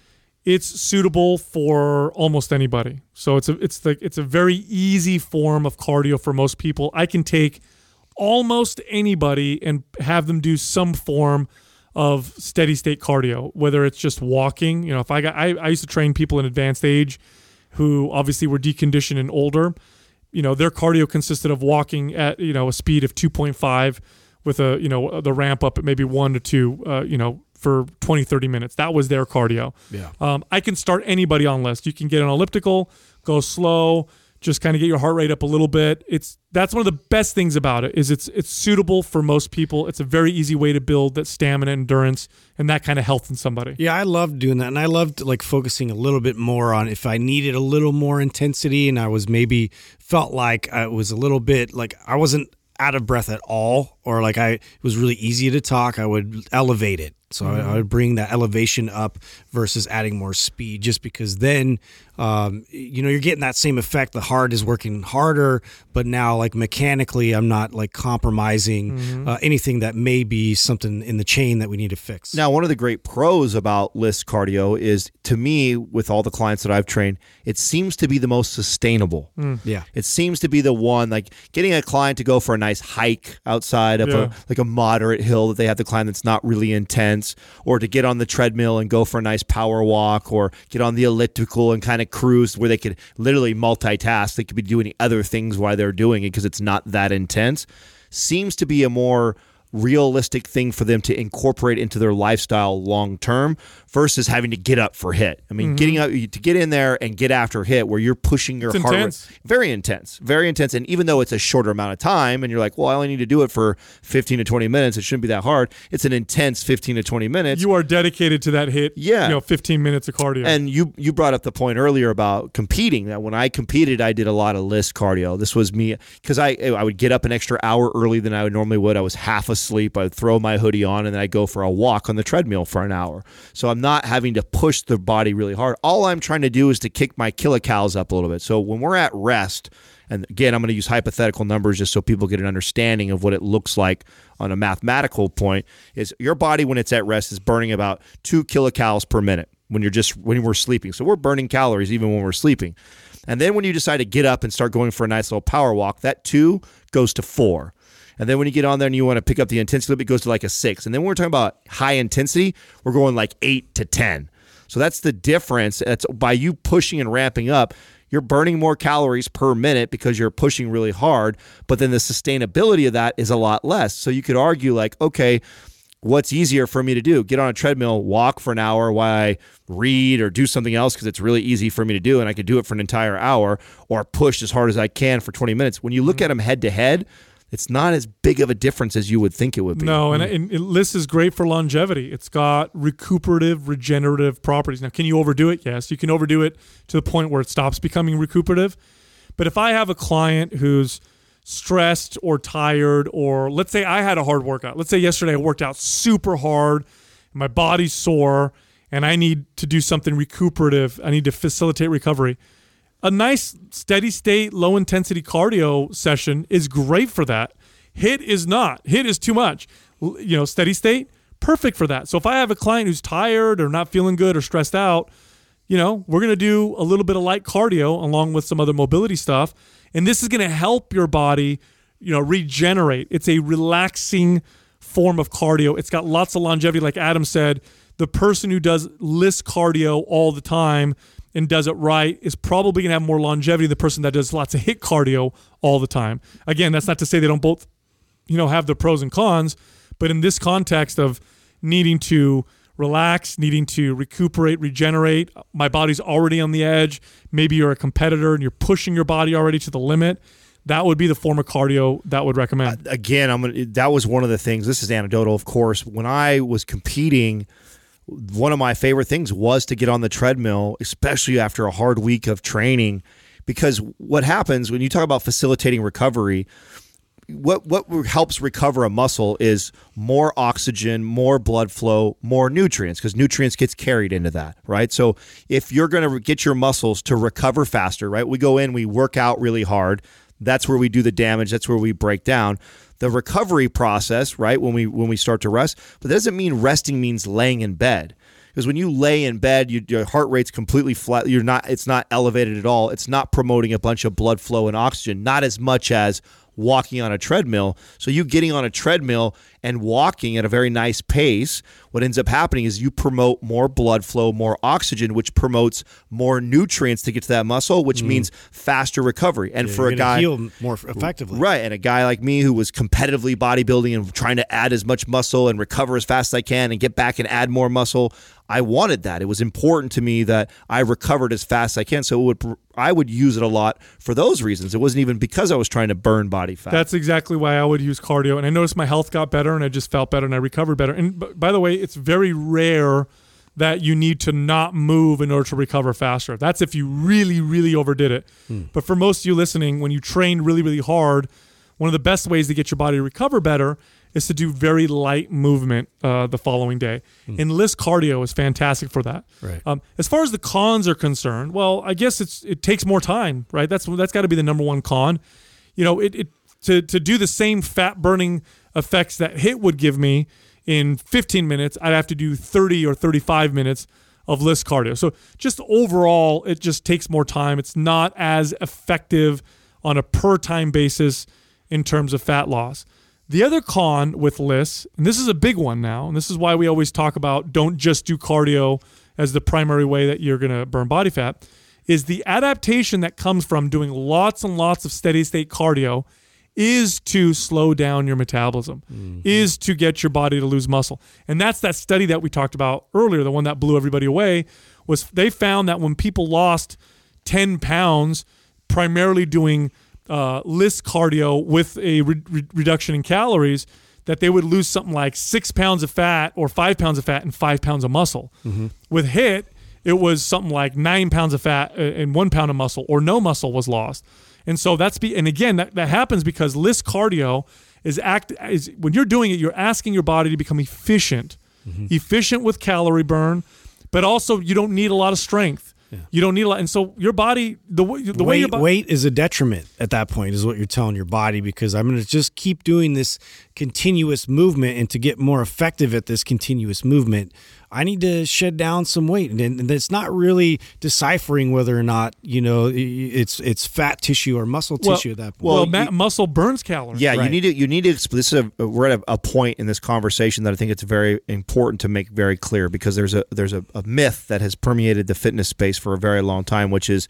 it's suitable for almost anybody. So it's a it's like it's a very easy form of cardio for most people. I can take almost anybody and have them do some form of steady state cardio, whether it's just walking. You know, if I got I, I used to train people in advanced age who obviously were deconditioned and older. You know, their cardio consisted of walking at you know a speed of 2.5 with a you know the ramp up at maybe one to two. Uh, you know. For 20, 30 minutes. That was their cardio. Yeah. Um, I can start anybody on LISS. You can get an elliptical, go slow, just kind of get your heart rate up a little bit. It's that's one of the best things about it is it's it's suitable for most people. It's a very easy way to build that stamina, endurance, and that kind of health in somebody. Yeah, I loved doing that, and I loved like focusing a little bit more on if I needed a little more intensity, and I was maybe felt like I was a little bit like I wasn't out of breath at all, or like I it was really easy to talk. I would elevate it, so I, I would bring that elevation up versus adding more speed, just because then um, you know you're getting that same effect. The heart is working harder, but now like mechanically, I'm not like compromising uh, anything that may be something in the chain that we need to fix. Now, one of the great pros about LISS cardio is, to me, with all the clients that I've trained, it seems to be the most sustainable. yeah. It seems to be the one like getting a client to go for a nice hike outside of Yeah. a like a moderate hill that they have to climb that's not really intense, or to get on the treadmill and go for a nice power walk, or get on the elliptical and kind of cruise where they could literally multitask. They could be doing other things while they're doing it because it's not that intense. Seems to be a more realistic thing for them to incorporate into their lifestyle long term versus having to get up for HIIT. I mean, getting mm-hmm. up to get in there and get after HIIT where you're pushing your It's heart intense. rate very intense, very intense. And even though it's a shorter amount of time, and you're like, well, I only need to do it for 15 to 20 minutes, it shouldn't be that hard. It's an intense 15 to 20 minutes. You are dedicated to that HIIT. Yeah. You know, 15 minutes of cardio. And you you brought up the point earlier about competing. That when I competed, I did a lot of LISS cardio. This was me because I I would get up an extra hour early than I would normally would. I was half asleep. I would throw my hoodie on and then I'd go for a walk on the treadmill for an hour. So I'm not having to push the body really hard. All I'm trying to do is to kick my kilocalories up a little bit. So when we're at rest. And again, I'm going to use hypothetical numbers just so people get an understanding of what it looks like on a mathematical point. Is your body when it's at rest is burning about two kilocalories per minute when you're just when we're sleeping. So we're burning calories even when we're sleeping. And then when you decide to get up and start going for a nice little power walk, that two goes to four. And then when you get on there and you want to pick up the intensity, it goes to like a six. And then when we're talking about high intensity, we're going like eight to 10. So that's the difference. That's by you pushing and ramping up, you're burning more calories per minute because you're pushing really hard. But then the sustainability of that is a lot less. So you could argue, like, okay, what's easier for me to do? Get on a treadmill, walk for an hour while I read or do something else because it's really easy for me to do and I could do it for an entire hour or push as hard as I can for 20 minutes. When you look mm-hmm. at them head to head, it's not as big of a difference as you would think it would be. No, and, and, and this is great for longevity. It's got recuperative, regenerative properties. Now, can you overdo it? Yes, you can overdo it to the point where it stops becoming recuperative. But if I have a client who's stressed or tired, or let's say I had a hard workout. Let's say yesterday I worked out super hard, my body's sore, and I need to do something recuperative. I need to facilitate recovery. A nice steady state, low intensity cardio session is great for that. HIIT is not. HIIT is too much. You know, steady state, perfect for that. So if I have a client who's tired or not feeling good or stressed out, you know, we're going to do a little bit of light cardio along with some other mobility stuff and this is going to help your body, you know, regenerate. It's a relaxing form of cardio. It's got lots of longevity, like Adam said. The person who does LISS cardio all the time and does it right is probably going to have more longevity than the person that does lots of HIIT cardio all the time. Again, that's not to say they don't both, you know, have the pros and cons, but in this context of needing to relax, needing to recuperate, regenerate. My body's already on the edge. Maybe you're a competitor and you're pushing your body already to the limit. That would be the form of cardio that would recommend. Uh, again, I'm gonna, that was one of the things. This is anecdotal, of course. When I was competing, one of my favorite things was to get on the treadmill, especially after a hard week of training, because what happens when you talk about facilitating recovery, what what helps recover a muscle is more oxygen, more blood flow, more nutrients because nutrients gets carried into that, right? So if you're going to get your muscles to recover faster, right? We go in, we work out really hard. That's where we do the damage, that's where we break down. The recovery process, right? When we when we start to rest, but that doesn't mean resting means laying in bed because when you lay in bed, you, your heart rate's completely flat. You're not. It's not elevated at all. It's not promoting a bunch of blood flow and oxygen. Not as much as walking on a treadmill. So you getting on a treadmill and walking at a very nice pace, what ends up happening is you promote more blood flow, more oxygen, which promotes more nutrients to get to that muscle, which mm. means faster recovery. And yeah, for a guy heal more effectively, right? And a guy like me who was competitively bodybuilding and trying to add as much muscle and recover as fast as I can and get back and add more muscle, I wanted that. It was important to me that I recovered as fast as I can. So it would I would use it a lot for those reasons. It wasn't even because I was trying to burn body fat. That's exactly why I would use cardio. And I noticed my health got better and I just felt better and I recovered better. And by the way, it's very rare that you need to not move in order to recover faster. That's if you really, really overdid it. Hmm. But for most of you listening, when you train really, really hard, one of the best ways to get your body to recover better is to do very light movement uh, the following day. Mm. And LISS cardio is fantastic for that. Right. Um, as far as the cons are concerned, well, I guess it's it takes more time, right? That's that's got to be the number one con. You know, it, it to to do the same fat burning effects that HIIT would give me in 15 minutes, I'd have to do 30 or 35 minutes of LISS cardio. So just overall, it just takes more time. It's not as effective on a per time basis in terms of fat loss. The other con with LISS, and this is a big one now, and this is why we always talk about don't just do cardio as the primary way that you're going to burn body fat, is the adaptation that comes from doing lots and lots of steady state cardio is to slow down your metabolism, mm-hmm. is to get your body to lose muscle. And that's that study that we talked about earlier, the one that blew everybody away, was they found that when people lost 10 pounds, primarily doing uh, LISS cardio with a re- re- reduction in calories, that they would lose something like six pounds of fat or five pounds of fat and five pounds of muscle. Mm-hmm. With HIIT, it was something like nine pounds of fat uh, and one pound of muscle, or no muscle was lost. And so that's be and again that, that happens because LISS cardio is act is when you're doing it, you're asking your body to become efficient, mm-hmm. efficient with calorie burn, but also you don't need a lot of strength. Yeah. You don't need a lot, and so your body the way the weight, way your bo- weight is a detriment at that point, is what you're telling your body because I'm going to just keep doing this continuous movement, and to get more effective at this continuous movement, I need to shed down some weight, and, and it's not really deciphering whether or not you know it's it's fat tissue or muscle well, tissue at that point. Well, well you, muscle burns calories. Yeah, right. you need to you need to. This is a, we're at a, a, point in this conversation that I think it's very important to make very clear because there's a there's a, a myth that has permeated the fitness space for a very long time, which is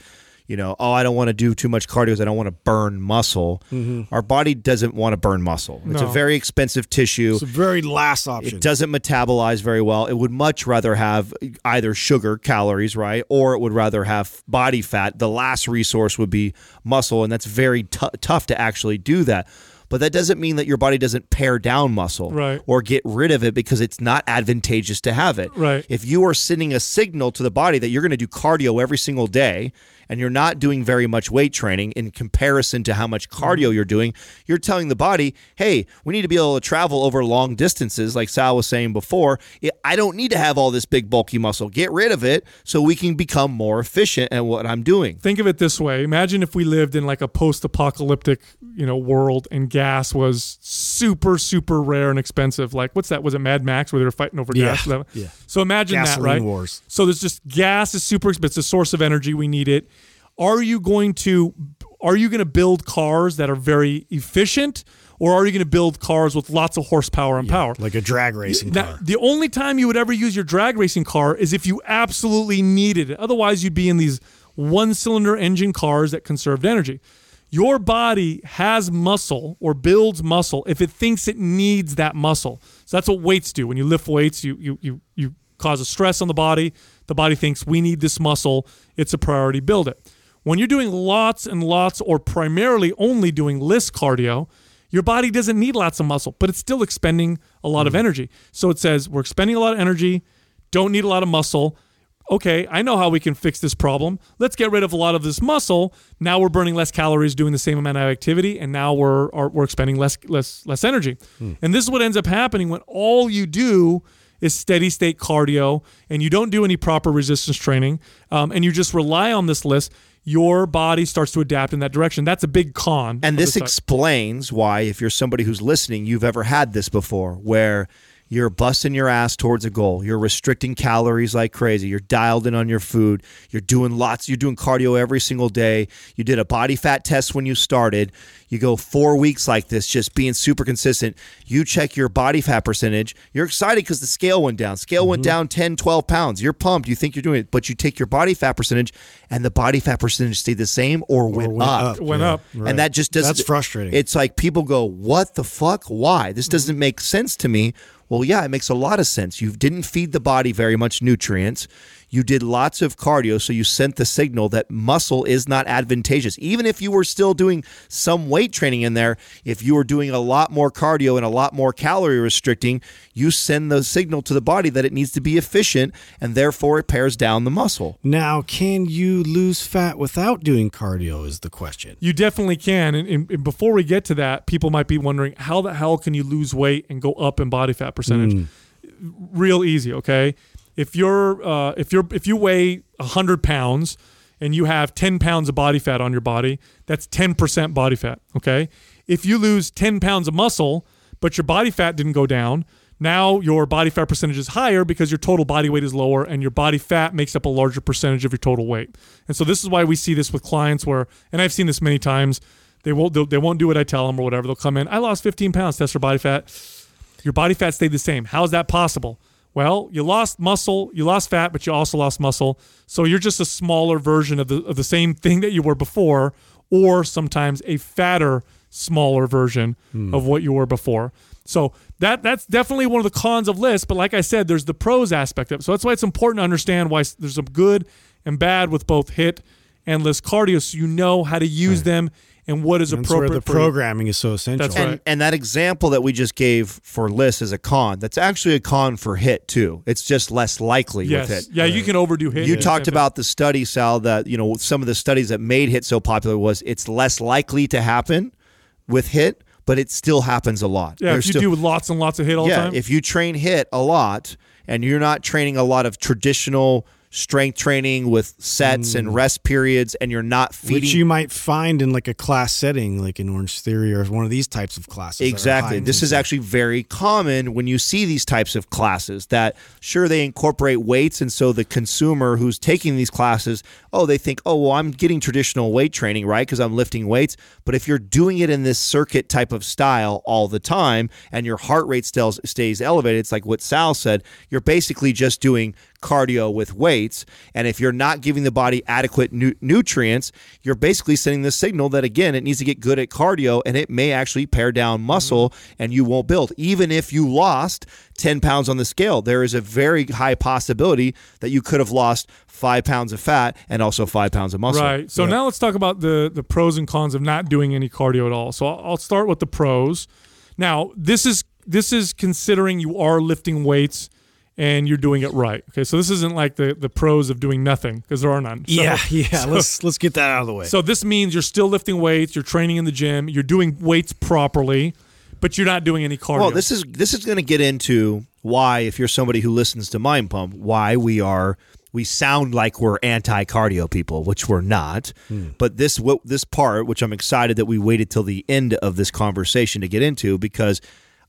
you know, oh, I don't want to do too much cardio because I don't want to burn muscle. Mm-hmm. Our body doesn't want to burn muscle. It's no. a very expensive tissue. It's a very last option. It doesn't metabolize very well. It would much rather have either sugar, calories, right, or it would rather have body fat. The last resource would be muscle, and that's very t- tough to actually do that. but that doesn't mean that your body doesn't pare down muscle Right. or get rid of it because it's not advantageous to have it. Right. If you are sending a signal to the body that you're going to do cardio every single day and you're not doing very much weight training in comparison to how much Mm-hmm. cardio you're doing, you're telling the body, hey, we need to be able to travel over long distances, like Sal was saying before. I- I don't need to have all this big, bulky muscle. Get rid of it so we can become more efficient at what I'm doing. think of it this way imagine if we lived in like a post-apocalyptic you know world and gas was super super rare and expensive like what's that was it mad max where they were fighting over Yeah, gas yeah. so imagine that right wars. so there's just gas is super expensive it's a source of energy we need it are you going to are you going to build cars that are very efficient or are you going to build cars with lots of horsepower and power like a drag racing now, car. the only time you would ever use your drag racing car is if you absolutely needed it. Otherwise, you'd be in these one cylinder engine cars that conserved energy. Your body has muscle or builds muscle if it thinks it needs that muscle. So that's what weights do. When you lift weights, you you you you cause a stress on the body. The body thinks we need this muscle. It's a priority. Build it. When you're doing lots and lots, or primarily only doing LISS cardio, your body doesn't need lots of muscle, but it's still expending a lot of energy. So it says we're expending a lot of energy, don't need a lot of muscle. Okay, I know how we can fix this problem. Let's get rid of a lot of this muscle. Now we're burning less calories doing the same amount of activity, and now we're are, we're expending less less less energy. And this is what ends up happening when all you do is steady state cardio, and you don't do any proper resistance training, um, and you just rely on this LISS. Your body starts to adapt in that direction. That's a big con. And this explains why, if you're somebody who's listening, you've ever had this before, where you're busting your ass towards a goal. You're restricting calories like crazy. You're dialed in on your food. You're doing lots. You're doing cardio every single day. You did a body fat test when you started. You go four weeks like this, just being super consistent. You check your body fat percentage. You're excited because the scale went down. Scale went mm-hmm. down 10, 12 pounds. You're pumped. You think you're doing it, but you take your body fat percentage and the body fat percentage stayed the same or went, went up. up. went Yeah. up. Right. And that just doesn't. That's frustrating. It's like people go, "What the fuck? Why? This mm-hmm. doesn't make sense to me." Well, yeah, it makes a lot of sense. You didn't feed the body very much nutrients. You did lots of cardio, so you sent the signal that muscle is not advantageous. Even if you were still doing some weight training in there, if you were doing a lot more cardio and a lot more calorie restricting, you send the signal to the body that it needs to be efficient, and therefore it pares down the muscle. Now, can you lose fat without doing cardio? Is the question. You definitely can. And, and, and before we get to that, people might be wondering how the hell can you lose weight and go up in body fat percentage? Hmm. Real easy, okay? If you're uh, if you're if you weigh hundred pounds and you have ten pounds of body fat on your body, that's ten percent body fat. Okay. If you lose ten pounds of muscle, but your body fat didn't go down, now your body fat percentage is higher because your total body weight is lower and your body fat makes up a larger percentage of your total weight. And so this is why we see this with clients where, and I've seen this many times, they won't they won't do what I tell them or whatever. They'll come in, I lost 15 pounds, test for body fat. Your body fat stayed the same. How is that possible? Well, you lost muscle, you lost fat, but you also lost muscle. So you're just a smaller version of the of the same thing that you were before, or sometimes a fatter, smaller version hmm. of what you were before. So that that's definitely one of the cons of lists. But like I said, there's the pros aspect of it. So that's why it's important to understand why there's some good and bad with both HIIT and LISS cardio, so you know how to use them and what is That's where appropriate the for you. programming is so essential. That's And, right. and that example that we just gave for LISS is a con. That's actually a con for HIIT too. It's just less likely Yes. with HIIT. Yeah, you can overdo HIIT. You Yeah. talked about the study, Sal, that you know some of the studies that made HIIT so popular was it's less likely to happen with HIIT, but it still happens a lot. Yeah, There's if you still, do lots and lots of HIIT all the yeah, time. if you train HIIT a lot and you're not training a lot of traditional strength training with sets and hmm. rest periods, and you're not feeding which you might find in like a class setting, like in Orangetheory or one of these types of classes. Exactly. This is actually very common when you see these types of classes that sure they incorporate weights and so the consumer who's taking these classes, oh, they think, "Oh, well, I'm getting traditional weight training, right? because I'm lifting weights." But if you're doing it in this circuit type of style all the time and your heart rate stays stays elevated, it's like what Sal said, you're basically just doing cardio with weights. And if you're not giving the body adequate nu- nutrients, you're basically sending the signal that, again, it needs to get good at cardio and it may actually pare down muscle mm-hmm. and you won't build. Even if you lost 10 pounds on the scale, there is a very high possibility that you could have lost five pounds of fat and also five pounds of muscle. Right. So now let's talk about the the pros and cons of not doing any cardio at all. So I'll I'll start with the pros. Now this is this is considering you are lifting weights and you're doing it right. Okay. So this isn't like the the pros of doing nothing because there are none. So, yeah, yeah. so- let's let's get that out of the way. So this means you're still lifting weights, you're training in the gym, you're doing weights properly, but you're not doing any cardio. Well, this is this is going to get into why, if you're somebody who listens to Mind Pump, why we are we sound like we're anti cardio people, which we're not. Hmm. But this what this part, which I'm excited that we waited till the end of this conversation to get into, because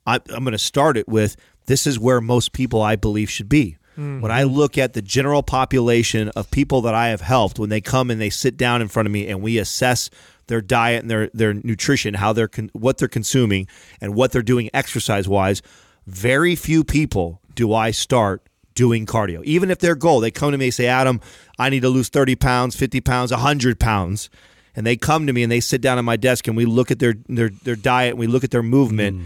I, I'm going to start it with this is where most people I believe should be. Hmm. When I look at the general population of people that I have helped, when they come and they sit down in front of me and we assess their diet and their their nutrition, how they're con- what they're consuming, and what they're doing exercise wise, very few people do I start doing cardio. Even if their goal, they come to me and say, Adam, I need to lose 30 pounds, 50 pounds, 100 pounds. And they come to me and they sit down at my desk and we look at their their, their diet and we look at their movement. Mm.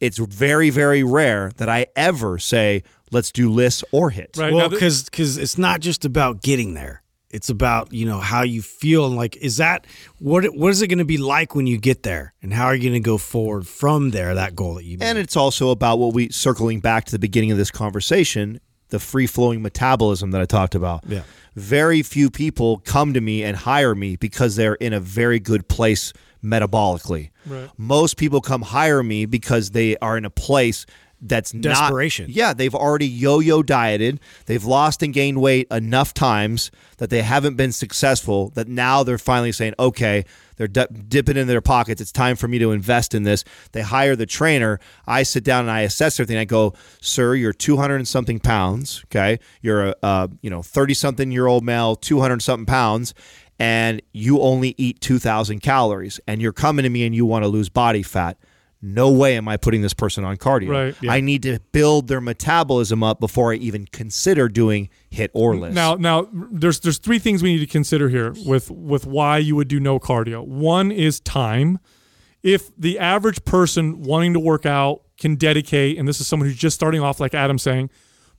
It's very, very rare that I ever say, let's do LISS or HIIT. right. now well, th- because it's not just about getting there. It's about you know how you feel and like is that what what is it going to be like when you get there and how are you going to go forward from there that goal that you made. And it's also about what we circling back to the beginning of this conversation, the free flowing metabolism that I talked about. Yeah. Very few people come to me and hire me because they're in a very good place metabolically. Right. Most people come hire me because they are in a place that's Desperation. Not, yeah, they've already yo-yo dieted. They've lost and gained weight enough times that they haven't been successful. That now they're finally saying, "Okay, they're di- dipping into their pockets. It's time for me to invest in this." They hire the trainer. I sit down and I assess everything. I go, "Sir, you're 200 and something pounds. Okay, you're a uh, you know 30 something year old male, 200 something pounds." And you only eat 2,000 calories, and you're coming to me and you want to lose body fat. No way am I putting this person on cardio. Right, yeah. I need to build their metabolism up before I even consider doing HIIT or LISS. Now, now there's there's three things we need to consider here with with why you would do no cardio. One is time. If the average person wanting to work out can dedicate, and this is someone who's just starting off, like Adam's saying,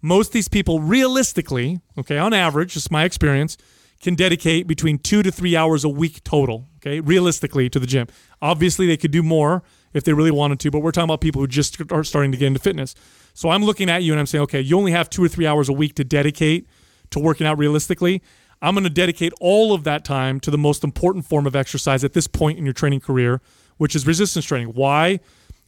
most of these people realistically, okay, on average, just my experience, can dedicate between two to three hours a week total, okay, realistically to the gym. Obviously, they could do more if they really wanted to, but we're talking about people who just are starting to get into fitness. So I'm looking at you and I'm saying, okay, you only have two or three hours a week to dedicate to working out realistically. I'm going to dedicate all of that time to the most important form of exercise at this point in your training career, which is resistance training. Why?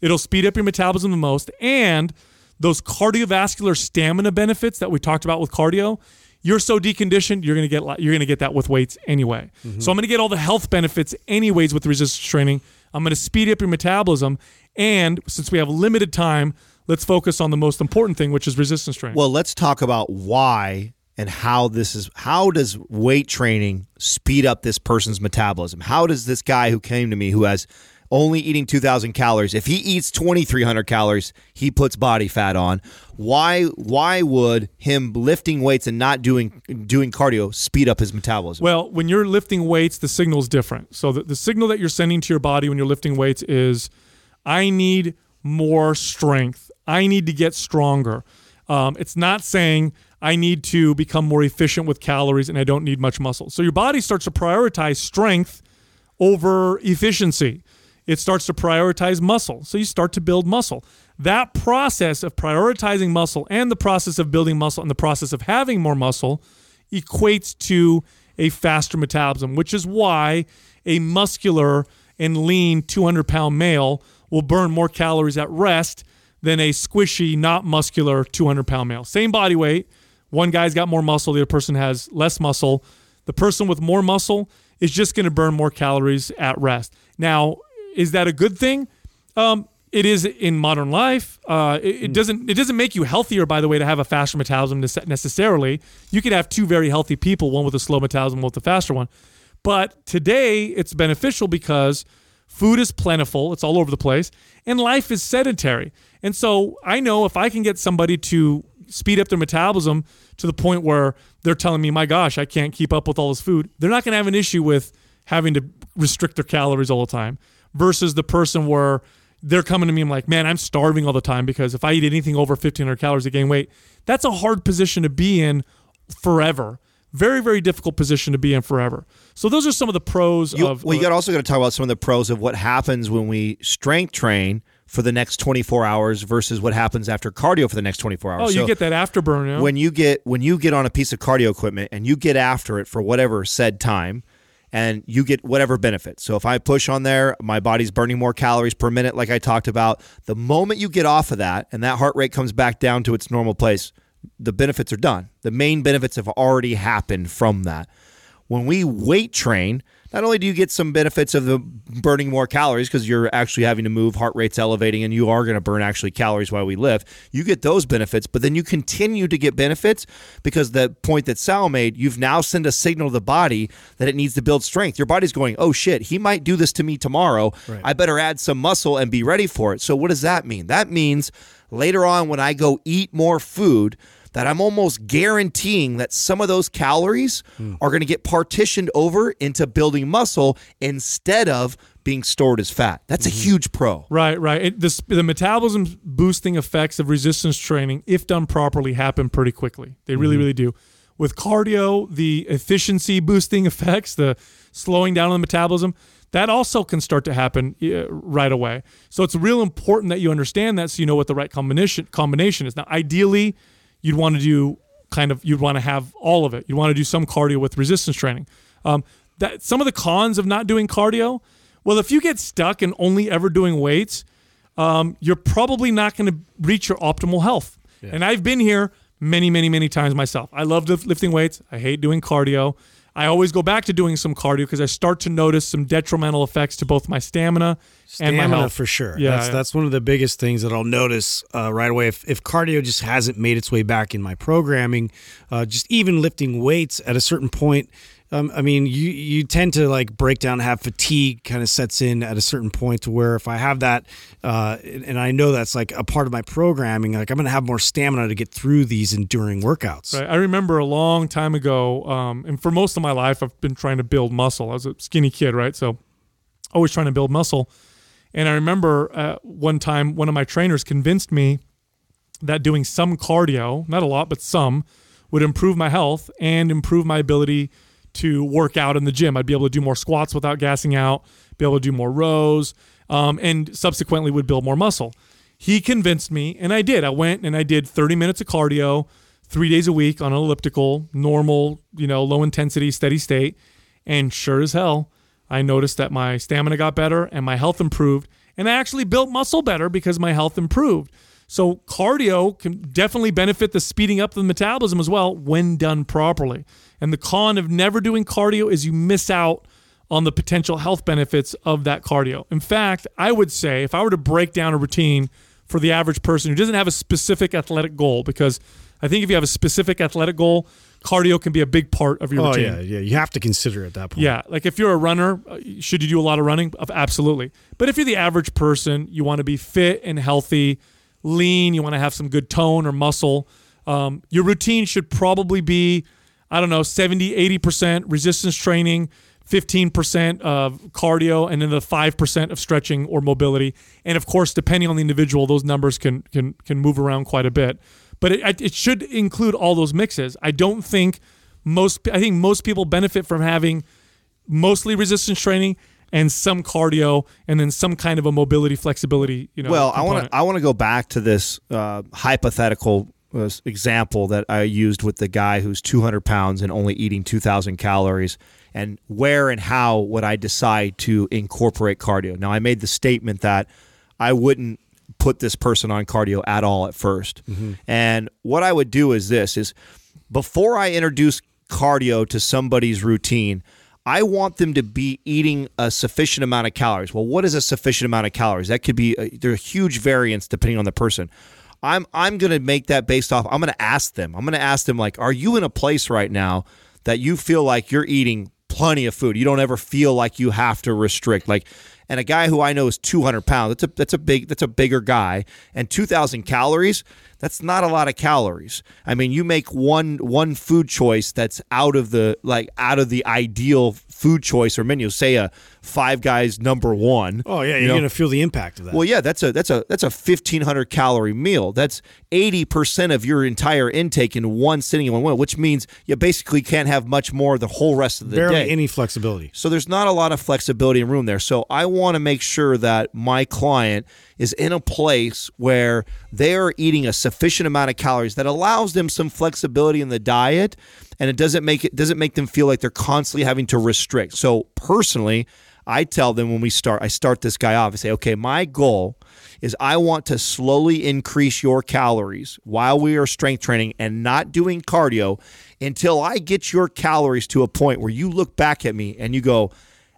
It'll speed up your metabolism the most and those cardiovascular stamina benefits that we talked about with cardio. You're so deconditioned, you're going to get you're going to get that with weights anyway. Mm-hmm. So I'm going to get all the health benefits anyways with resistance training. I'm going to speed up your metabolism and since we have limited time, let's focus on the most important thing which is resistance training. well, let's talk about why and how this is. How does weight training speed up this person's metabolism? How does this guy who came to me who has only eating 2,000 calories, if he eats 2,300 calories, he puts body fat on. Why? Why would him lifting weights and not doing doing cardio speed up his metabolism? Well, when you're lifting weights, the signal is different. So the, the signal that you're sending to your body when you're lifting weights is, I need more strength. I need to get stronger. Um, it's not saying I need to become more efficient with calories and I don't need much muscle. So your body starts to prioritize strength over efficiency. It starts to prioritize muscle. So you start to build muscle. That process of prioritizing muscle and the process of building muscle and the process of having more muscle equates to a faster metabolism, which is why a muscular and lean 200 pound male will burn more calories at rest than a squishy, not muscular 200 pound male. Same body weight. One guy's got more muscle, the other person has less muscle. The person with more muscle is just going to burn more calories at rest. Now, is that a good thing? Um, it is in modern life. Uh, it, it doesn't. It doesn't make you healthier, by the way, to have a faster metabolism necessarily. You could have two very healthy people, one with a slow metabolism, one with a faster one. But today, it's beneficial because food is plentiful. It's all over the place, and life is sedentary. And so, I know if I can get somebody to speed up their metabolism to the point where they're telling me, my gosh, I can't keep up with all this food, they're not going to have an issue with having to restrict their calories all the time versus the person where they're coming to me, I'm like, man, I'm starving all the time because if I eat anything over 1,500 calories, I gain weight. That's a hard position to be in forever. Very, very difficult position to be in forever. So those are some of the pros You, of. well, you uh, got also got to talk about some of the pros of what happens when we strength train for the next 24 hours versus what happens after cardio for the next 24 hours. oh, you So get that afterburn. Know? when you get when you get on a piece of cardio equipment and you get after it for whatever said time and you get whatever benefit. So if I push on there, my body's burning more calories per minute like I talked about. The moment you get off of that and that heart rate comes back down to its normal place, the benefits are done. The main benefits have already happened from that. When we weight train, not only do you get some benefits of the burning more calories because you're actually having to move, heart rate's elevating, and you are going to burn actually calories while we live, you get those benefits, but then you continue to get benefits because the point that Sal made, you've now sent a signal to the body that it needs to build strength. Your body's going, oh shit, he might do this to me tomorrow. I better add some muscle and be ready for it. So, what does that mean? That means later on when I go eat more food, that I'm almost guaranteeing that some of those calories hmm. are going to get partitioned over into building muscle instead of being stored as fat. That's a mm-hmm. huge pro. Right, right. It, the, the metabolism boosting effects of resistance training, if done properly, happen pretty quickly. They really, mm-hmm. really do. With cardio, the efficiency boosting effects, the slowing down of the metabolism, that also can start to happen uh, right away. So it's real important that you understand that so you know what the right combination combination is. Now, ideally, you'd want to do kind of you'd want to have all of it. You'd want to do some cardio with resistance training. Um, that some of the cons of not doing cardio. Well, if you get stuck and only ever doing weights, um, you're probably not going to reach your optimal health. And I've been here many, many, many times myself. I love lifting weights. I hate doing cardio. I always go back to doing some cardio because I start to notice some detrimental effects to both my stamina, and my Stamina health. for sure. Yeah, that's yeah. that's one of the biggest things that I'll notice uh, right away. If, if cardio just hasn't made its way back in my programming, uh, just even lifting weights at a certain point. Um, I mean, you you tend to like break down, have fatigue kind of sets in at a certain point to where if I have that, uh, and I know that's like a part of my programming, like I'm going to have more stamina to get through these enduring workouts. Right. I remember a long time ago, um, and for most of my life, I've been trying to build muscle. I was a skinny kid, right? So, always trying to build muscle. And I remember uh, one time, one of my trainers convinced me that doing some cardio, not a lot, but some, would improve my health and improve my ability to work out in the gym. I'd be able to do more squats without gassing out, be able to do more rows, um, and subsequently would build more muscle. He convinced me, and I did. I went and I did 30 minutes of cardio three days a week on an elliptical, normal, you know, low intensity, steady state. And sure as hell, I noticed that my stamina got better and my health improved. And I actually built muscle better because my health improved. So cardio can definitely benefit the speeding up of the metabolism as well when done properly. And the con of never doing cardio is you miss out on the potential health benefits of that cardio. In fact, I would say if I were to break down a routine for the average person who doesn't have a specific athletic goal, because I think if you have a specific athletic goal, cardio can be a big part of your Oh routine. yeah, yeah. You have to consider at that point. Yeah, like if you're a runner, uh, should you do a lot of running? Absolutely. But if you're the average person, you want to be fit and healthy, lean, you want to have some good tone or muscle, um, your routine should probably be, I don't know, 70, 80% resistance training, 15% of cardio, and then the 5% of stretching or mobility. And of course, depending on the individual, those numbers can can can move around quite a bit. But it, it should include all those mixes. I don't think most I think most people benefit from having mostly resistance training and some cardio and then some kind of a mobility flexibility you know Well, I want to I want to go back to this uh, hypothetical uh, example that I used with the guy who's 200 pounds and only eating 2,000 calories, and where and how would I decide to incorporate cardio? Now, I made the statement that I wouldn't put this person on cardio at all at 1st and what I would do is this: is before I introduce cardio to somebody's routine. I want them to be eating a sufficient amount of calories. Well, what is a sufficient amount of calories? That could be uh, there are huge variance depending on the person. I'm I'm going to make that based off. I'm going to ask them. I'm going to ask them like, are you in a place right now that you feel like you're eating plenty of food? You don't ever feel like you have to restrict. Like, and a guy who I know is 200 pounds. That's a that's a big that's a bigger guy, and 2,000 calories. That's not a lot of calories. I mean, you make one one food choice that's out of the like out of the ideal food choice or menu. Say a Five Guys number one. Oh yeah, you you're know? gonna feel the impact of that. Well, yeah, that's a that's a that's a fifteen hundred calorie meal. That's eighty percent of your entire intake in one sitting in one meal, which means you basically can't have much more the whole rest of the Barely day. Barely any flexibility. So there's not a lot of flexibility and room there. So I want to make sure that my client is in a place where they are eating a sufficient amount of calories that allows them some flexibility in the diet and it doesn't make it doesn't make them feel like they're constantly having to restrict. So personally, I tell them when we start, I start this guy off. I say, okay, my goal is I want to slowly increase your calories while we are strength training and not doing cardio until I get your calories to a point where you look back at me and you go,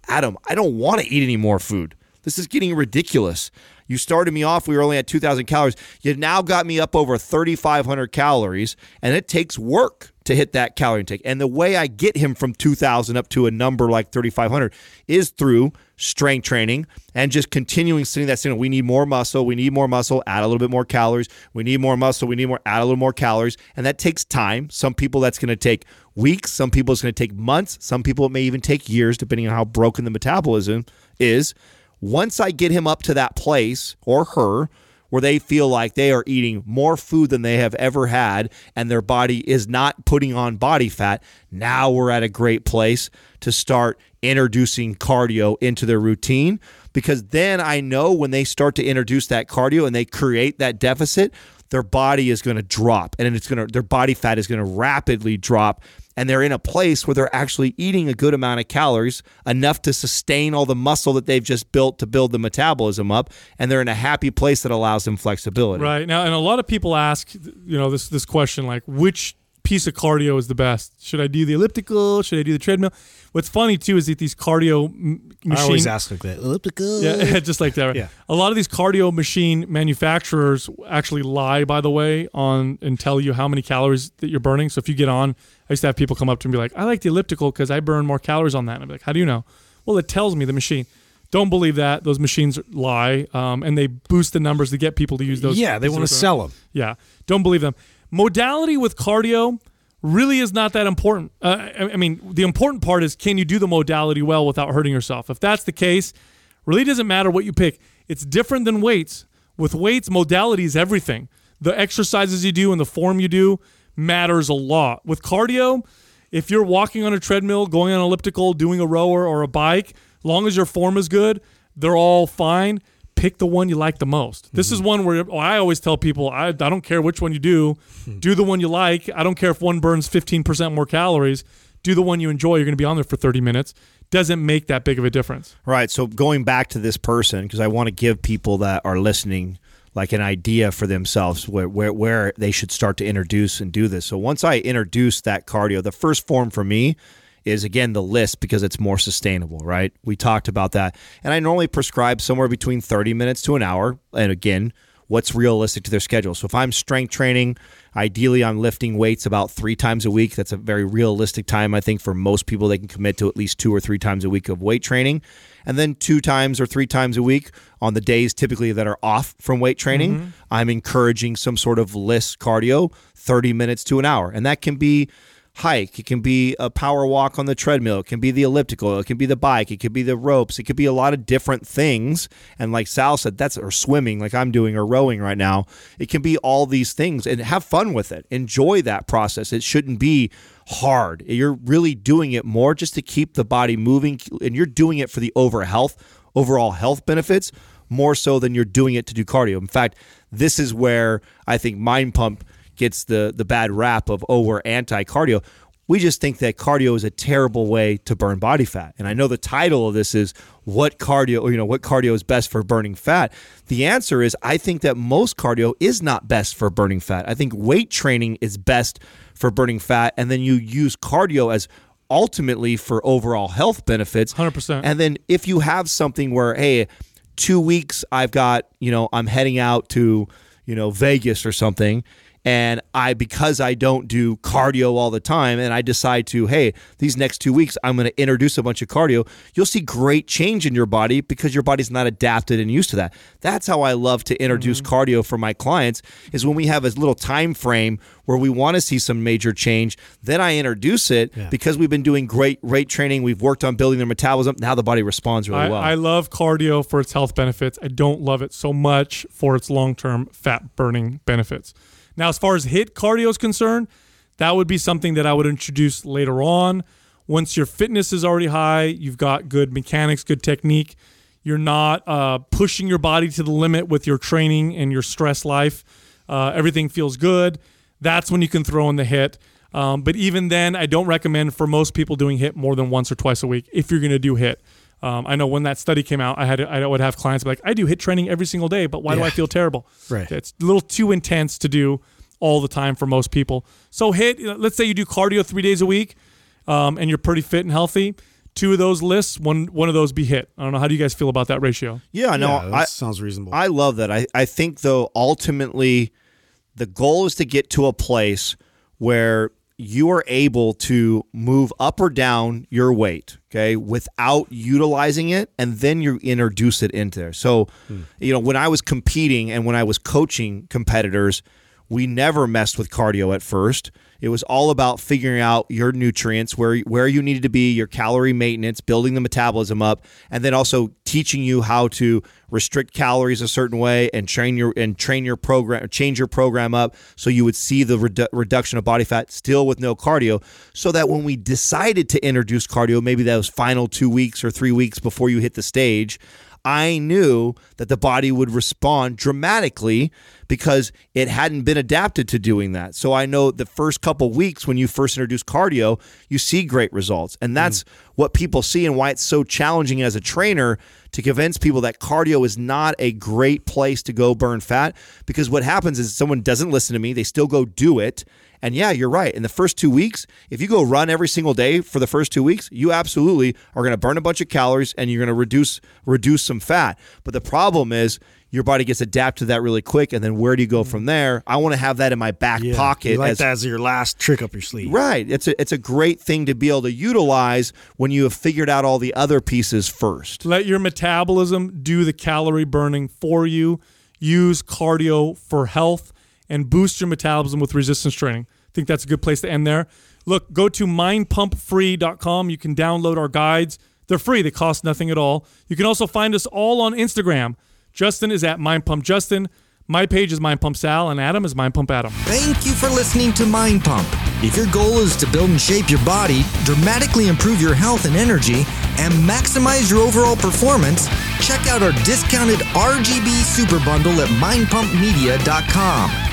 Adam, I don't want to eat any more food. This is getting ridiculous. You started me off, we were only at 2,000 calories. You now got me up over 3,500 calories, and it takes work to hit that calorie intake. And the way I get him from 2,000 up to a number like 3,500 is through strength training and just continuing sitting that signal. We need more muscle. We need more muscle. Add a little bit more calories. We need more muscle. We need more. Add a little more calories, and that takes time. Some people that's going to take weeks. Some people it's going to take months. Some people it may even take years, depending on how broken the metabolism is. Once I get him up to that place or her where they feel like they are eating more food than they have ever had and their body is not putting on body fat, now we're at a great place to start introducing cardio into their routine. Because then I know when they start to introduce that cardio and they create that deficit, their body is going to drop and it's going to their body fat is going to rapidly drop and they're in a place where they're actually eating a good amount of calories, enough to sustain all the muscle that they've just built to build the metabolism up, and they're in a happy place that allows them flexibility. Right now, and a lot of people ask, you know, this this question like, which piece of cardio is the best? Should I do the elliptical? Should I do the treadmill? What's funny too is that these cardio m- machine, I always ask like that. Elliptical. yeah, just like that. Right? Yeah. A lot of these cardio machine manufacturers actually lie, by the way, on and tell you how many calories that you're burning. So if you get on, I used to have people come up to me and be like, "I like the elliptical because I burn more calories on that." And I'm like, "How do you know?" Well, it tells me the machine. Don't believe that. Those machines lie, um, and they boost the numbers to get people to use those. Yeah, they want to sell them. yeah, don't believe them. Modality with cardio really is not that important. Uh, I, mean, the important part is can you do the modality well without hurting yourself? If that's the case, really doesn't matter what you pick. It's different than weights. With weights, modality is everything. The exercises you do and the form you do matters a lot. With cardio, if you're walking on a treadmill, going on an elliptical, doing a rower or a bike, long as your form is good, they're all fine. Pick the one you like the most. This is mm-hmm. one where oh, I always tell people I, I don't care which one you do, hmm. do the one you like. I don't care if one burns 15% more calories. Do the one you enjoy. You're going to be on there for 30 minutes. Doesn't make that big of a difference. Right. So going back to this person, because I want to give people that are listening like an idea for themselves where, where where they should start to introduce and do this. So once I introduce that cardio, the first form for me is again the LISS because it's more sustainable, right? We talked about that. And I normally prescribe somewhere between 30 minutes to an hour. And again, what's realistic to their schedule. So if I'm strength training, ideally I'm lifting weights about three times a week. That's a very realistic time, I think, for most people. They can commit to at least two or three times a week of weight training. And then two times or three times a week on the days typically that are off from weight training, mm-hmm. I'm encouraging some sort of LISS cardio, 30 minutes to an hour. And that can be hike. It can be a power walk on the treadmill. It can be the elliptical. It can be the bike. It could be the ropes. It could be a lot of different things. And like Sal said, that's or swimming, like I'm doing, or rowing right now. It can be all these things and have fun with it. Enjoy that process. It shouldn't be hard. You're really doing it more just to keep the body moving, and you're doing it for the over health, overall health benefits more so than you're doing it to do cardio. In fact, this is where I think Mind Pump gets the the bad rap of oh we're anti cardio. We just think that cardio is a terrible way to burn body fat. And I know the title of this is what cardio, or you know, what cardio is best for burning fat. The answer is I think that most cardio is not best for burning fat. I think weight training is best for burning fat and then you use cardio as ultimately for overall health benefits. 100%. And then if you have something where hey, 2 weeks I've got, you know, I'm heading out to, you know, Vegas or something and I because I don't do cardio all the time and I decide to hey these next 2 weeks I'm going to introduce a bunch of cardio you'll see great change in your body because your body's not adapted and used to that that's how I love to introduce mm-hmm. cardio for my clients is when we have a little time frame where we want to see some major change then I introduce it yeah. because we've been doing great rate training we've worked on building their metabolism now the body responds really I, well I love cardio for its health benefits I don't love it so much for its long-term fat burning benefits now, as far as HIIT cardio is concerned, that would be something that I would introduce later on. Once your fitness is already high, you've got good mechanics, good technique, you're not uh, pushing your body to the limit with your training and your stress life, uh, everything feels good. That's when you can throw in the HIIT. Um, but even then, I don't recommend for most people doing HIIT more than once or twice a week if you're going to do HIIT. Um, I know when that study came out, I had I would have clients be like, I do HIIT training every single day, but why yeah. do I feel terrible? Right. It's a little too intense to do all the time for most people. So HIIT. Let's say you do cardio three days a week, um, and you're pretty fit and healthy. Two of those lists, one one of those be HIIT. I don't know. How do you guys feel about that ratio? Yeah, no, yeah, I, sounds reasonable. I love that. I, I think though ultimately the goal is to get to a place where you are able to move up or down your weight, okay, without utilizing it, and then you introduce it into there. So, hmm. you know, when I was competing and when I was coaching competitors, we never messed with cardio at first. It was all about figuring out your nutrients, where where you needed to be, your calorie maintenance, building the metabolism up, and then also teaching you how to restrict calories a certain way and train your and train your program, change your program up so you would see the redu- reduction of body fat still with no cardio. So that when we decided to introduce cardio, maybe those final two weeks or three weeks before you hit the stage, I knew that the body would respond dramatically because it hadn't been adapted to doing that. So I know the first couple weeks when you first introduce cardio, you see great results. And that's mm. what people see and why it's so challenging as a trainer to convince people that cardio is not a great place to go burn fat because what happens is someone doesn't listen to me, they still go do it and yeah, you're right. In the first two weeks, if you go run every single day for the first two weeks, you absolutely are going to burn a bunch of calories and you're going to reduce reduce some fat. But the problem is your body gets adapted to that really quick, and then where do you go from there? I want to have that in my back yeah, pocket. You like as, that as your last trick up your sleeve, right? It's a it's a great thing to be able to utilize when you have figured out all the other pieces first. Let your metabolism do the calorie burning for you. Use cardio for health and boost your metabolism with resistance training. I think that's a good place to end there. Look, go to mindpumpfree.com. You can download our guides. They're free, they cost nothing at all. You can also find us all on Instagram. Justin is at mindpumpjustin. My page is Mind Pump Sal, and Adam is Mind Pump Adam. Thank you for listening to Mind Pump. If your goal is to build and shape your body, dramatically improve your health and energy, and maximize your overall performance, check out our discounted RGB Super Bundle at mindpumpmedia.com.